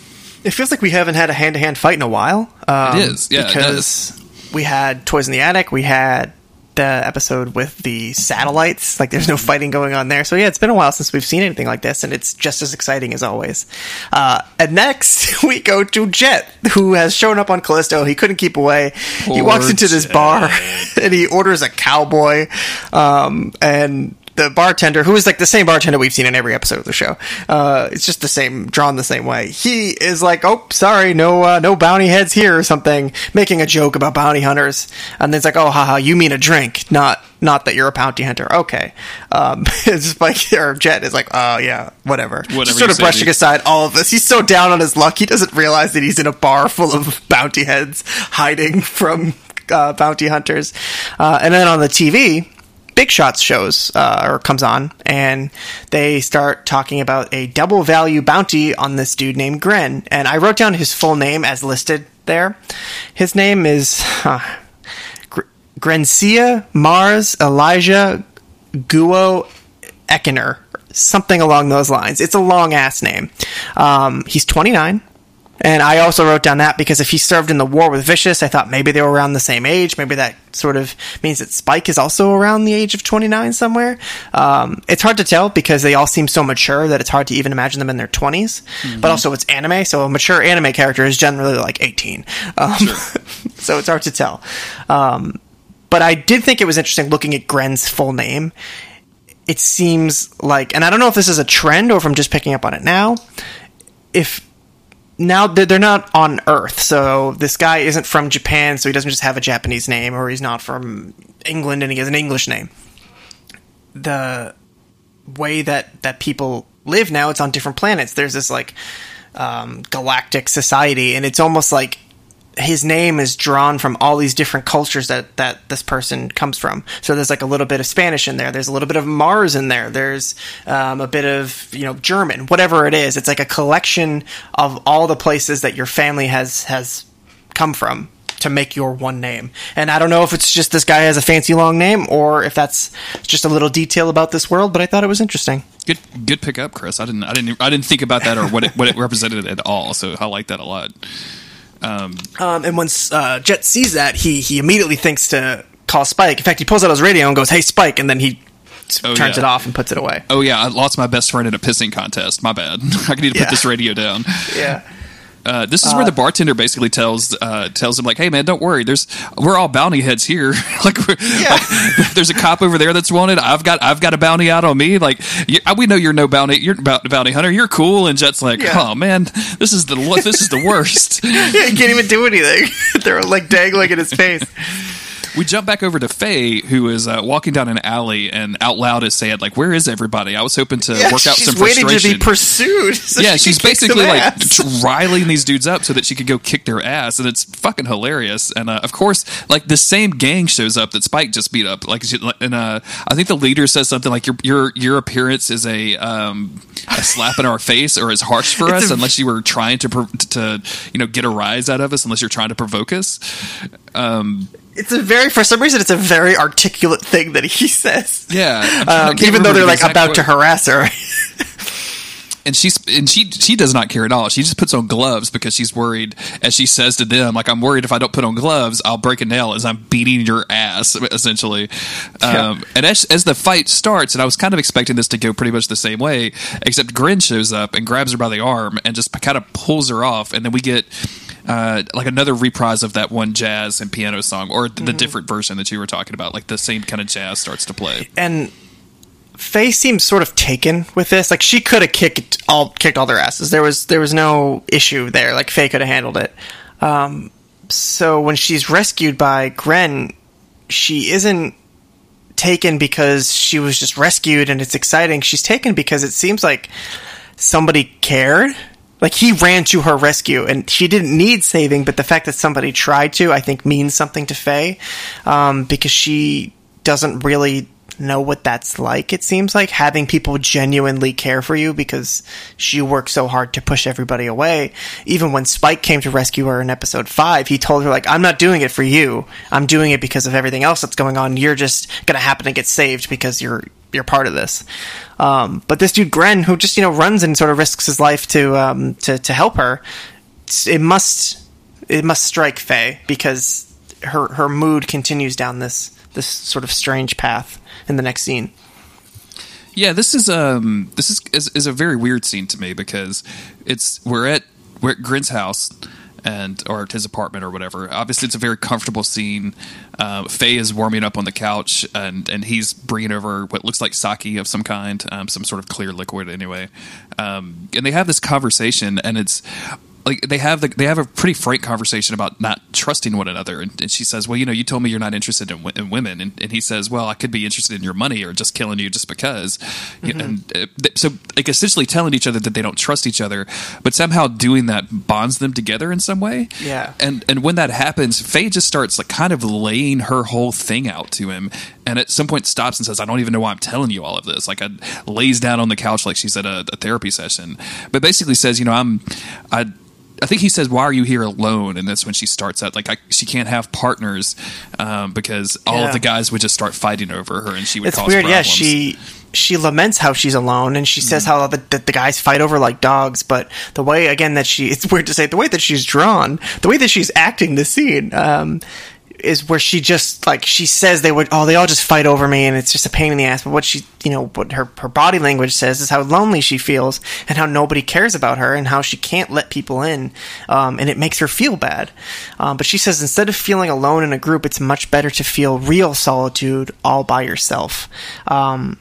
It feels like we haven't had a hand to hand fight in a while. Um, It is, yeah, because we had Toys in the Attic, we had the episode with the satellites. Like, there's no fighting going on there. So yeah, it's been a while since we've seen anything like this, and it's just as exciting as always. Uh, and next we go to Jet, who has shown up on Callisto. He couldn't keep away. he walks into this Jet. bar and he orders a cowboy, um, and the bartender, who is like the same bartender we've seen in every episode of the show, uh, it's just the same, drawn the same way. He is like, "Oh, sorry, no, uh, no bounty heads here," or something, making a joke about bounty hunters, and then it's like, "Oh, haha, you mean a drink, not." Not that you're a bounty hunter. Okay. Um, it's just like, or Jet is like, oh, yeah, whatever. Whatever just sort of brushing dude. aside all of this. He's so down on his luck, he doesn't realize that he's in a bar full of bounty heads hiding from uh, bounty hunters. Uh, and then on the TV, Big Shots shows uh, or comes on, and they start talking about a double value bounty on this dude named Gren. And I wrote down his full name as listed there. His name is uh, Gr- Grencia Mars Elijah Guo Eckener, something along those lines. It's a long ass name. Um, he's 29. And I also wrote down that because if he served in the war with Vicious, I thought maybe they were around the same age. Maybe that sort of means that Spike is also around the age of 29 somewhere. Um, it's hard to tell because they all seem so mature that it's hard to even imagine them in their 20s. But also, it's anime, so a mature anime character is generally like 18. Um, so it's hard to tell. Um, but I did think it was interesting looking at Gren's full name. It seems like, and I don't know if this is a trend or if I'm just picking up on it now. If now they're not on Earth, so this guy isn't from Japan, so he doesn't just have a Japanese name, or he's not from England and he has an English name. The way that that people live now, it's on different planets. There's this like um, galactic society, and it's almost like his name is drawn from all these different cultures that that this person comes from. So there's like a little bit of Spanish in there. There's a little bit of Mars in there. There's um, a bit of you know German, whatever it is. It's like a collection of all the places that your family has has come from to make your one name. And I don't know if it's just this guy has a fancy long name or if that's just a little detail about this world, but I thought it was interesting. Good, good pickup, Chris. I didn't, I didn't, I didn't think about that or what it, what it represented at all. So I like that a lot. Um, and once uh, Jet sees that, he he immediately thinks to call Spike. In fact, he pulls out his radio and goes, "Hey, Spike!" And then he Oh, turns yeah. it off and puts it away. Oh yeah, I lost my best friend in a pissing contest. My bad. I need to Yeah. put this radio down. Yeah. Uh, this is where the bartender basically tells uh, tells him like, "Hey man, don't worry. There's we're all bounty heads here. like, we're, like, there's a cop over there that's wanted. I've got I've got a bounty out on me. Like, you, we know you're no bounty. You're bounty hunter. You're cool." And Jet's like, Yeah. "Oh man, this is the this is the worst." yeah, he can't even do anything. They're like dangling in his face. We jump back over to Faye, who is uh, walking down an alley and out loud is saying like, "Where is everybody?" I was hoping to Yeah, work out some frustration. she's waiting to be pursued. so yeah, she she's can kick some basically like riling these dudes up so that she could go kick their ass, and it's fucking hilarious. And uh, of course, like the same gang shows up that Spike just beat up. Like, and uh, I think the leader says something like, "Your your your appearance is a um, a slap in our face, or is harsh for It's us, a- unless you were trying to to you know get a rise out of us, unless you're trying to provoke us." Um, It's a very, for some reason, it's a very articulate thing that he says. yeah, I'm trying- I Um, even though they're the like about to harass her. and she's and she she does not care at all. She just puts on gloves because she's worried, as she says to them, like I'm worried if I don't put on gloves, I'll break a nail as I'm beating your ass, essentially. Yeah. Um, and as as the fight starts, and I was kind of expecting this to go pretty much the same way, except Gren shows up and grabs her by the arm and just kind of pulls her off, and then we get. Uh, like another reprise of that one jazz and piano song, or the Mm-hmm. different version that you were talking about. Like the same kind of jazz starts to play. and Faye seems sort of taken with this. Like she could have kicked all kicked all their asses. There was there was no issue there. Like Faye could have handled it. Um, so when she's rescued by Gren, she isn't taken because she was just rescued and it's exciting. She's taken because it seems like somebody cared. Like he ran to her rescue, and she didn't need saving, but the fact that somebody tried to, I think, means something to Faye, um, because she doesn't really know what that's like. It seems like having people genuinely care for you because she worked so hard to push everybody away. Even when Spike came to rescue her in episode five, he told her like, "I'm not doing it for you. I'm doing it because of everything else that's going on. You're just gonna happen to get saved because you're you're part of this." Um, but this dude Gren, who just you know runs and sort of risks his life to um, to to help her, it must it must strike Faye because her her mood continues down this this sort of strange path in the next scene. Yeah, this is um this is, is is a very weird scene to me because it's we're at we're at Gren's house and or at his apartment or whatever. Obviously, it's a very comfortable scene. Uh, Faye is warming up on the couch and and he's bringing over what looks like sake of some kind, um, some sort of clear liquid anyway. Um, and they have this conversation, and it's like they have the, they have a pretty frank conversation about not trusting one another. And, and she says well you know you told me you're not interested in, in women. And, and, he says well i could be interested in your money or just killing you just because. Mm-hmm. and uh, so like essentially telling each other that they don't trust each other but somehow doing that bonds them together in some way. Yeah. And and when that happens faye just starts like kind of laying her whole thing out to him. And at some point stops and says i don't even know why i'm telling you all of this. Like I, lays down on the couch like she's at a, a therapy session but basically says you know i'm i I think he says, "Why are you here alone?" And that's when she starts out like I, she can't have partners um, because all yeah. of the guys would just start fighting over her, and she would. It's cause weird. Problems. Yeah, she she laments how she's alone, and she says mm how the, the, the guys fight over like dogs. But the way again that she it's weird to say the way that she's drawn, the way that she's acting the scene. Um, is where she just like she says they would oh they all just fight over me and it's just a pain in the ass. But what she you know what her her body language says is how lonely she feels and how nobody cares about her and how she can't let people in um, and it makes her feel bad. Um, but she says instead of feeling alone in a group it's much better to feel real solitude all by yourself. Um,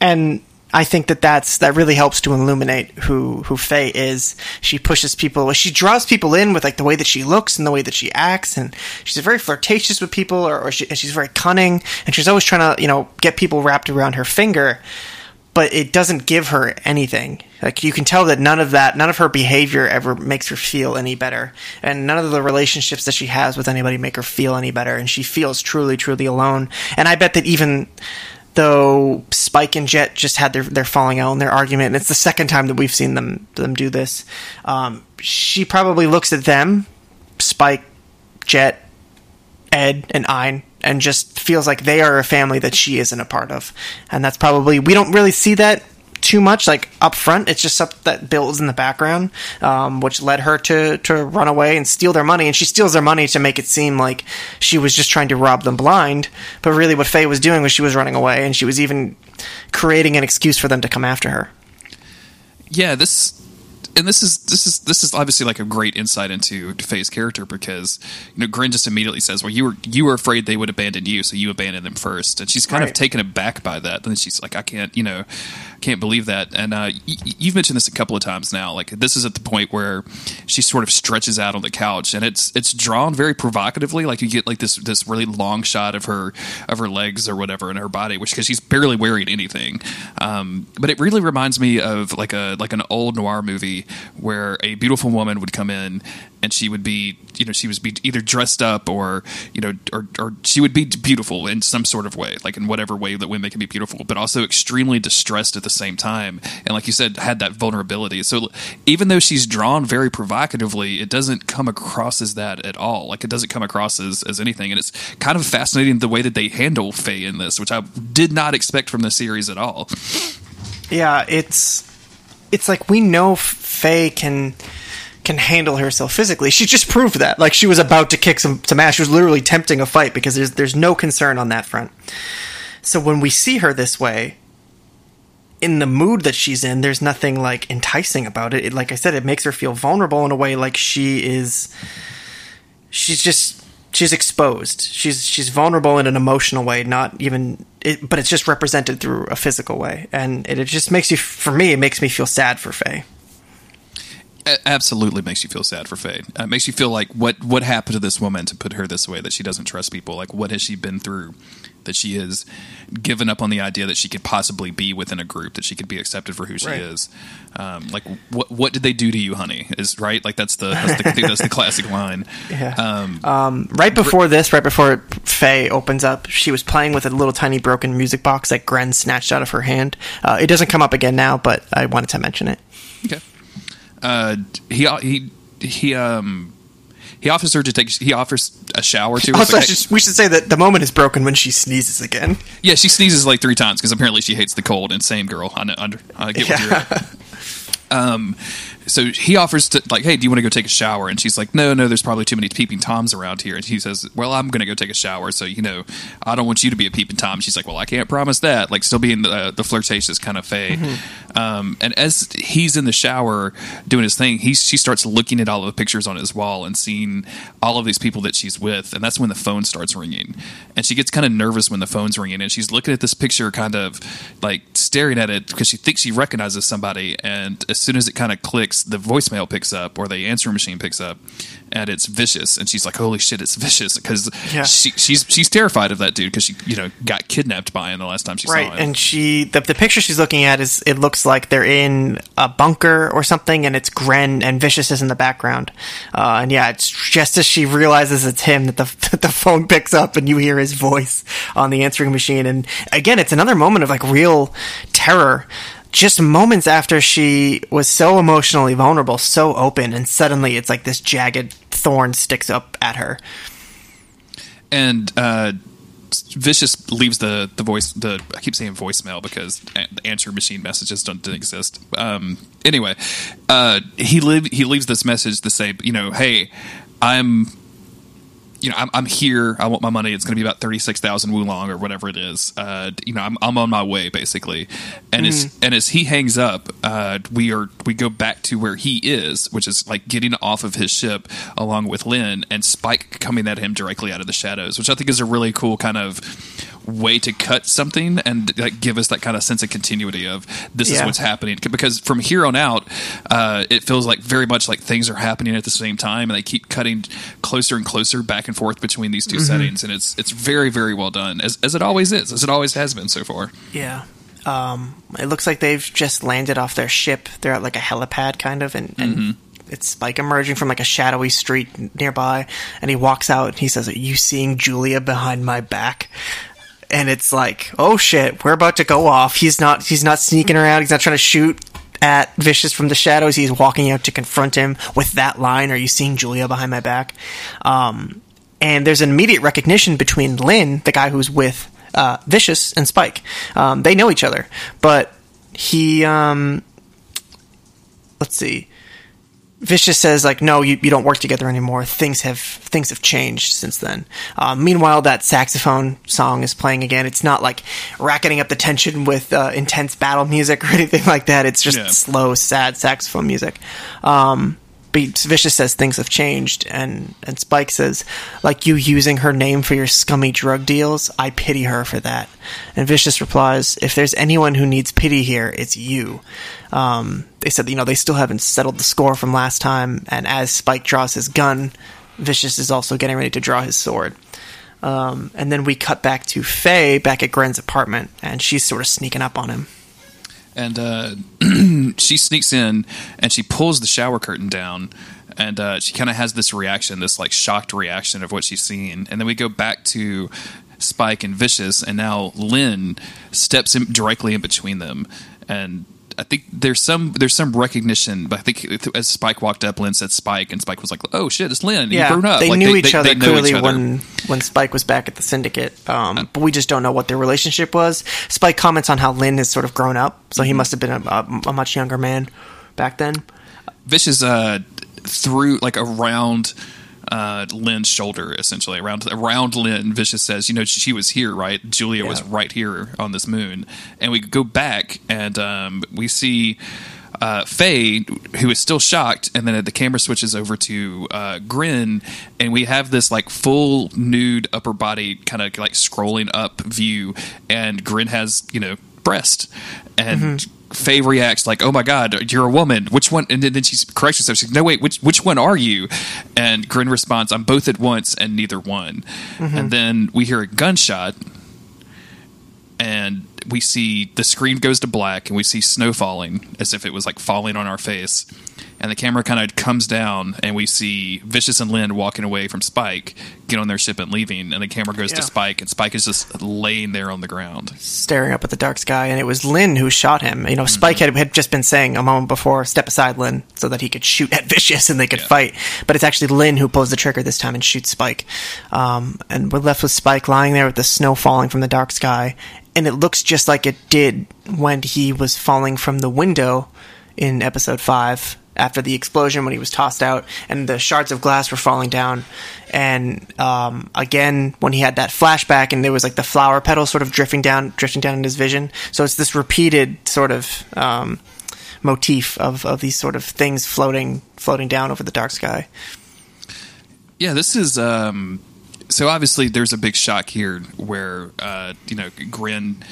and I think that that's that really helps to illuminate who who Faye is. She pushes people, she draws people in with like the way that she looks and the way that she acts, and she's very flirtatious with people, or, or she, she's very cunning, and she's always trying to you know get people wrapped around her finger. But it doesn't give her anything. Like you can tell that none of that, none of her behavior ever makes her feel any better, and none of the relationships that she has with anybody make her feel any better. And she feels truly, truly alone. And I bet that even though Spike and Jet just had their their falling out and their argument, and it's the second time that we've seen them them do this. Um, she probably looks at them, Spike, Jet, Ed, and Ein, and just feels like they are a family that she isn't a part of, and that's probably we don't really see that too much like up front. It's just something that builds in the background, um, which led her to to run away and steal their money. And she steals their money to make it seem like she was just trying to rob them blind. But really, what Faye was doing was she was running away, and she was even creating an excuse for them to come after her. Yeah, this and this is this is this is obviously like a great insight into Faye's character because you know Gren just immediately says, "Well, you were you were afraid they would abandon you, so you abandoned them first. and she's kind right. of taken aback by that. And she's like, "I can't, you know, can't believe that." And uh, y- you've mentioned this a couple of times now. Like this is at the point where she sort of stretches out on the couch, and it's it's drawn very provocatively. Like you get like this this really long shot of her of her legs or whatever and her body, which because she's barely wearing anything. Um, but it really reminds me of like a like an old noir movie where a beautiful woman would come in and she would be you know she was be either dressed up or you know or, or she would be beautiful in some sort of way like in whatever way that women can be beautiful but also extremely distressed at the same time. And like you said had that vulnerability. So even though she's drawn very provocatively it doesn't come across as that at all. Like it doesn't come across as, as anything. And it's kind of fascinating the way that they handle Faye in this which I did not expect from the series at all. Yeah it's it's like we know Faye can can handle herself physically. She just proved that. Like she was about to kick some some ass. She was literally tempting a fight because there's there's no concern on that front. So when we see her this way, in the mood that she's in, there's nothing like enticing about it. it. Like I said, it makes her feel vulnerable in a way like she is. She's just she's exposed. She's she's vulnerable in an emotional way, not even. It, but it's just represented through a physical way, and it, it just makes you. For me, it makes me feel sad for Faye absolutely makes you feel sad for Faye. Uh, it makes you feel like what what happened to this woman to put her this way that she doesn't trust people. Like what has she been through that she has given up on the idea that she could possibly be within a group that she could be accepted for who she right. is. Um, like what what did they do to you, honey? Is right like that's the that's the, that's the classic line. Yeah. Um, um, right before this, right before Faye opens up, she was playing with a little tiny broken music box that Gren snatched out of her hand. Uh, it doesn't come up again now, but I wanted to mention it. Okay uh, he he he um he offers her to take. He offers a shower to her. Also, like, we should say that the moment is broken when she sneezes again. Yeah, she sneezes like three times because apparently she hates the cold. And same girl, I, know, under, I get yeah. what you're at. Um, so he offers to like, hey, do you want to go take a shower? And she's like, no, no, there's probably too many peeping toms around here. And he says, well, I'm going to go take a shower, so you know, I don't want you to be a peeping tom. She's like, well, I can't promise that. Like, still being the, the flirtatious kind of Faye. Um, and as he's in the shower doing his thing, he she starts looking at all of the pictures on his wall and seeing all of these people that she's with, and that's when the phone starts ringing. And she gets kind of nervous when the phone's ringing, and she's looking at this picture, kind of like staring at it because she thinks she recognizes somebody. And as soon as it kind of clicks, the voicemail picks up or the answering machine picks up, and it's vicious. And she's like, "Holy shit, it's vicious!" Because Yeah. she, she's she's terrified of that dude because she you know got kidnapped by him the last time she Right, saw him. and she the, the picture she's looking at is it looks like they're in a bunker or something, and it's Gren and Vicious is in the background. Uh, and yeah, it's just as she realizes it's him that the that the phone picks up and you hear his voice on the answering machine. And again, it's another moment of like real terror. Just moments after she was so emotionally vulnerable, so open, and suddenly it's like this jagged thorn sticks up at her. and uh, Vicious leaves the the voice the I keep saying voicemail because the answer machine messages don't, don't exist. Um, anyway, uh, he live he leaves this message to say you know hey I'm you know I'm, I'm here. I want my money. It's going to be about thirty six thousand woolong or whatever it is. Uh, you know I'm I'm on my way basically, and as and as he hangs up, uh, we are we go back to where he is, which is like getting off of his ship along with Lin and Spike coming at him directly out of the shadows, which I think is a really cool kind of way to cut something and like give us that kind of sense of continuity of this is what's happening because from here on out uh, it feels like very much like things are happening at the same time and they keep cutting closer and closer back and forth between these 2 settings and it's it's very very well done as, as it always is as it always has been so far Yeah. Um, it looks like they've just landed off their ship. They're at like a helipad, kind of, and, and it's Spike emerging from like a shadowy street nearby. And he walks out and he says, Are you seeing Julia behind my back? And it's like, oh shit, we're about to go off. He's not. He's not sneaking around. He's not trying to shoot at Vicious from the shadows. He's walking out to confront him with that line. Are you seeing Julia behind my back? Um, and there's an immediate recognition between Lin, the guy who's with uh, Vicious, and Spike. Um, they know each other, but he, um, let's see, Vicious says like, no, you, you don't work together anymore. Things have things have changed since then. Um, meanwhile, that saxophone song is playing again. It's not like racketing up the tension with uh, intense battle music or anything like that. It's just Yeah. slow, sad saxophone music. Um, Vicious says things have changed, and and Spike says, like you using her name for your scummy drug deals, I pity her for that. And Vicious replies, if there's anyone who needs pity here, it's you. Um, they said, you know, they still haven't settled the score from last time, and as Spike draws his gun, Vicious is also getting ready to draw his sword. Um, and then we cut back to Faye back at Gren's apartment, and she's sort of sneaking up on him. And uh, she sneaks in and she pulls the shower curtain down and uh, she kind of has this reaction this like shocked reaction of what she's seen. And then we go back to spike and vicious and now Lin steps in directly in between them. And I think there's some there's some recognition, but I think as Spike walked up, Lin said Spike, and Spike was like, "Oh shit, it's Lin. Yeah, You've grown up." they Like, knew each other they know clearly each other. when when Spike was back at the Syndicate, um, but we just don't know what their relationship was. Spike comments on how Lin has sort of grown up, so he Mm-hmm. must have been a, a, a much younger man back then. Vicious uh, through like around uh, Lin's shoulder, essentially around around Lin. Vicious says, "You know, she was here, right? Julia was right here on this moon." And we go back and um, we see. Uh, Faye, who is still shocked, and then the camera switches over to uh, Gren, and we have this like full nude upper body kind of like scrolling up view, and Gren has you know breast, and mm-hmm. Faye reacts like, "Oh my god, you're a woman. Which one?" And then, she corrects herself. She's like, "No, wait, which which one are you?" And Gren responds, "I'm both at once and neither one." Mm-hmm. And then we hear a gunshot, and we see the screen goes to black, and we see snow falling as if it was like falling on our face. And the camera kind of comes down, and we see Vicious and Lin walking away from Spike, get on their ship and leaving. And the camera goes Yeah. to Spike, and Spike is just laying there on the ground. staring up at the dark sky, and it was Lin who shot him. You know, Spike Mm-hmm. had, had just been saying a moment before, "Step aside, Lin," so that he could shoot at Vicious and they could Yeah. fight. But it's actually Lin who pulls the trigger this time and shoots Spike. Um, and we're left with Spike lying there with the snow falling from the dark sky, and it looks just like it did when he was falling from the window in episode five. after the explosion when he was tossed out, and the shards of glass were falling down. And um, again, when he had that flashback, and there was like the flower petals sort of drifting down, drifting down in his vision. So it's this repeated sort of um, motif of, of these sort of things floating floating down over the dark sky. Yeah, this is um so obviously there's a big shock here where uh you know Gren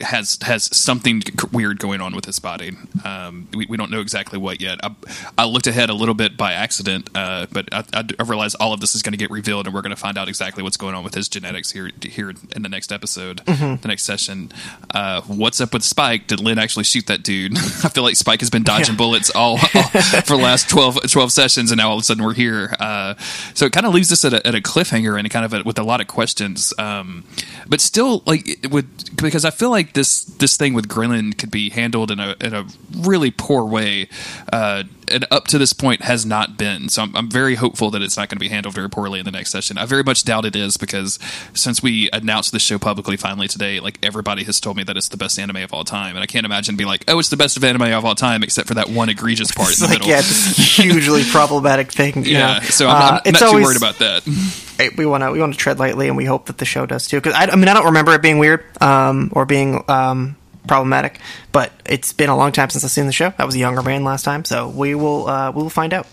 has has something weird going on with his body. Um, we, we don't know exactly what yet. I, I looked ahead a little bit by accident, uh, but I, I, I realized all of this is going to get revealed, and we're going to find out exactly what's going on with his genetics here here in the next episode, mm-hmm. the next session. Uh, what's up with Spike? Did Lin actually shoot that dude? I feel like Spike has been dodging yeah. bullets all, all for the last 12, 12, sessions, and now all of a sudden we're here. Uh, so it kind of leaves us at a, at a cliffhanger and kind of a, with a lot of questions, um, but still like with because I feel like like this this thing with Grillen could be handled in a in a really poor way, uh, and up to this point has not been. So I'm, I'm very hopeful that it's not going to be handled very poorly in the next session. I very much doubt it is because since we announced the show publicly finally today, like everybody has told me that it's the best anime of all time, and I can't imagine be like, oh, it's the best of anime of all time, except for that one egregious part it's in the like, middle. Yeah, hugely problematic thing. yeah, know? so I'm, I'm uh, not too always, worried about that. We want to we want to tread lightly, and we hope that the show does too. Because I, I, mean, I don't remember it being weird um, or being um, problematic. But it's been a long time since I've seen the show. I was a younger man last time, so we will uh, we will find out.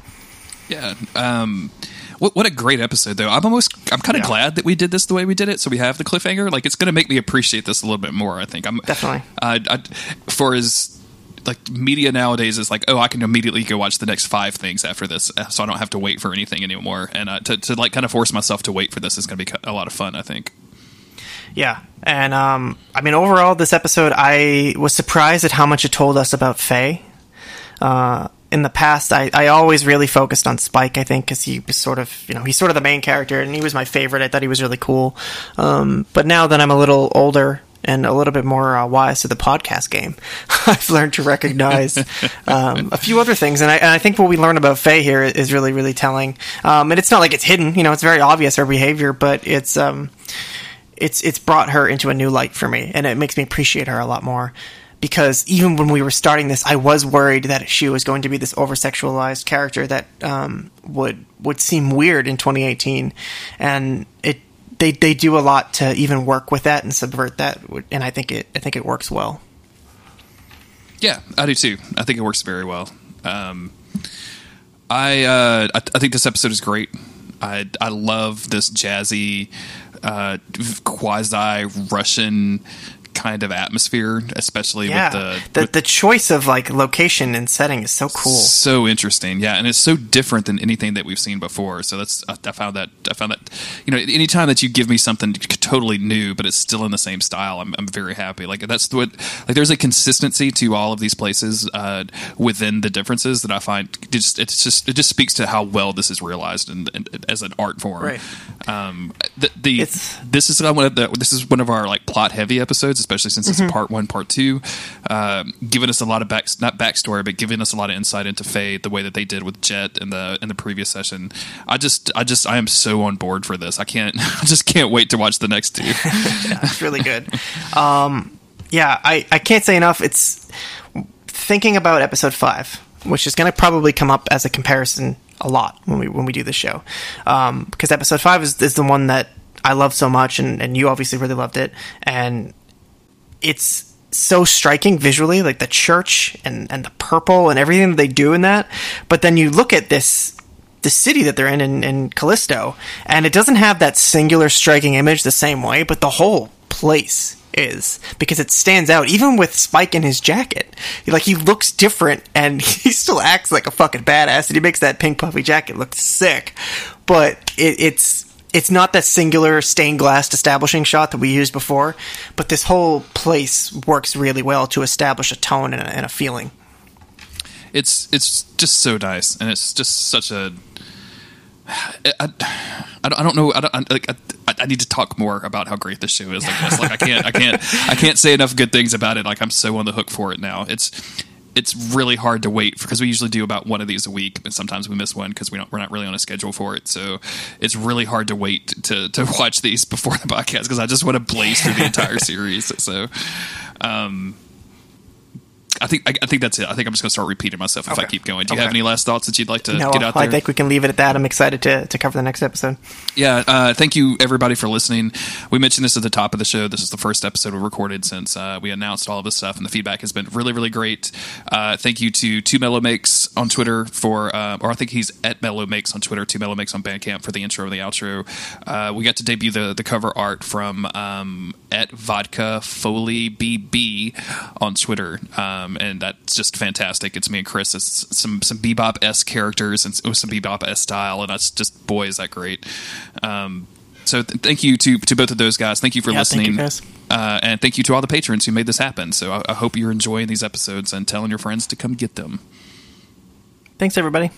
Yeah. Um, what, what a great episode, though. I'm almost I'm kind of yeah. glad that we did this the way we did it. So we have the cliffhanger. Like it's going to make me appreciate this a little bit more. I think I'm definitely uh, I, for as like media nowadays is like, oh, I can immediately go watch the next five things after this, uh, so I don't have to wait for anything anymore. And uh, to, to like kind of force myself to wait for this is going to be a lot of fun. I think. Yeah, and um, I mean, overall, this episode, I was surprised at how much it told us about Faye. Uh, in the past, I, I always really focused on Spike. I think because he was sort of, you know, he's sort of the main character, and he was my favorite. I thought he was really cool. Um, but now that I'm a little older and a little bit more uh, wise to the podcast game, I've learned to recognize um, a few other things, and I, and I, think what we learn about Faye here is really, really telling. Um, and it's not like it's hidden, you know, it's very obvious her behavior, but it's um, it's it's brought her into a new light for me, and it makes me appreciate her a lot more. Because even when we were starting this, I was worried that she was going to be this over sexualized character that um, would would seem weird in 2018, and it they they do a lot to even work with that and subvert that, and I think it I think it works well. Yeah, I do too. I think it works very well. Um, I, uh, I I think this episode is great. I I love this jazzy uh, quasi Russian kind of atmosphere, especially yeah. with the the, with, the choice of like location and setting is so cool, so interesting. Yeah, and it's so different than anything that we've seen before. So that's I found that I found that you know anytime that you give me something totally new, but it's still in the same style, I'm, I'm very happy. Like that's what like there's a consistency to all of these places uh, within the differences that I find just it's just it just speaks to how well this is realized and, as an art form. Right. Um, the, the this is one of the this is one of our like plot heavy episodes especially since it's mm-hmm. part one, part two, um, giving us a lot of back not backstory, but giving us a lot of insight into Faye the way that they did with Jet in the in the previous session. I just I just I am so on board for this. I can't I just can't wait to watch the next two. yeah, it's really good. Um, yeah, I I can't say enough. It's thinking about episode five, which is going to probably come up as a comparison a lot when we when we do this show, um, because episode five is is the one that I love so much, and, and you obviously really loved it, and it's so striking visually, like the church and, and the purple and everything that they do in that. But then you look at this the city that they're in, in in Callisto, and it doesn't have that singular striking image the same way, but the whole place is because it stands out even with Spike in his jacket. Like he looks different and he still acts like a fucking badass and he makes that pink puffy jacket look sick. But it, it's it's not that singular stained glass establishing shot that we used before, but this whole place works really well to establish a tone and a, and a feeling. It's it's just so nice, and it's just such a. I, I, I don't know. I, don't, I, I, I, need to talk more about how great this show is. Like, like I can't, I can't, I can't say enough good things about it. Like I'm so on the hook for it now. It's it's really hard to wait because we usually do about one of these a week, and sometimes we miss one because we don't we're not really on a schedule for it. So it's really hard to wait to to watch these before the podcast because I just want to blaze through the entire series. So, um, I think I, I think that's it. I think I'm just going to start repeating myself if I keep going. Do you Okay. have any last thoughts that you'd like to No, get out there? I think we can leave it at that. I'm excited to, to cover the next episode. Yeah, uh, thank you everybody for listening. We mentioned this at the top of the show. This is the first episode we recorded since uh, we announced all of this stuff, and the feedback has been really, really great. Uh, thank you to Two Mello Makes on Twitter for, uh, or I think he's at Mello Makes on Twitter. Two Mello Makes on Bandcamp for the intro and the outro. Uh, we got to debut the the cover art from um, at Vodka Foley BB on Twitter, um, and that's just fantastic. It's me and Chris. It's some some bebop s characters and with some bebop s style, and that's just boy is that great. Um, so th- thank you to to both of those guys. Thank you for Yeah, thank listening, you, guys. Uh, and thank you to all the patrons who made this happen. So I, I hope you're enjoying these episodes and telling your friends to come get them. Thanks, everybody.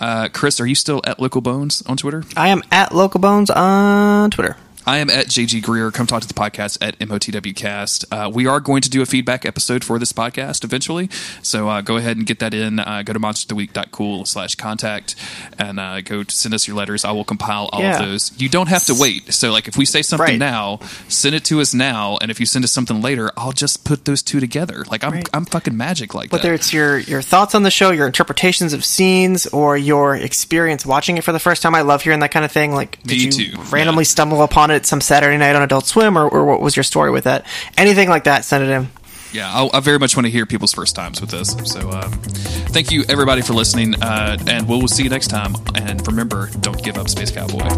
Uh, Chris, are you still at Local Bones on Twitter? I am at Local Bones on Twitter. I am at JG Greer. Come talk to the podcast at MOTWcast. Uh, we are going to do a feedback episode for this podcast eventually. So uh, go ahead and get that in. Uh, go to monstertheweek.cool slash contact and uh, go to send us your letters. I will compile all Yeah. of those. You don't have to wait. So, like, if we say something Right. now, send it to us now. And if you send us something later, I'll just put those two together. Like, I'm, Right. I'm fucking magic like Whether that. it's your, your thoughts on the show, your interpretations of scenes, or your experience watching it for the first time, I love hearing that kind of thing. Like, did Me you too, randomly yeah. stumble upon it at some Saturday night on Adult Swim, or, or what was your story with that? Anything like that, send it in yeah, I'll, i very much want to hear people's first times with this. So, um, thank you everybody for listening, uh, and we'll, we'll see you next time. And remember, don't give up, Space Cowboy.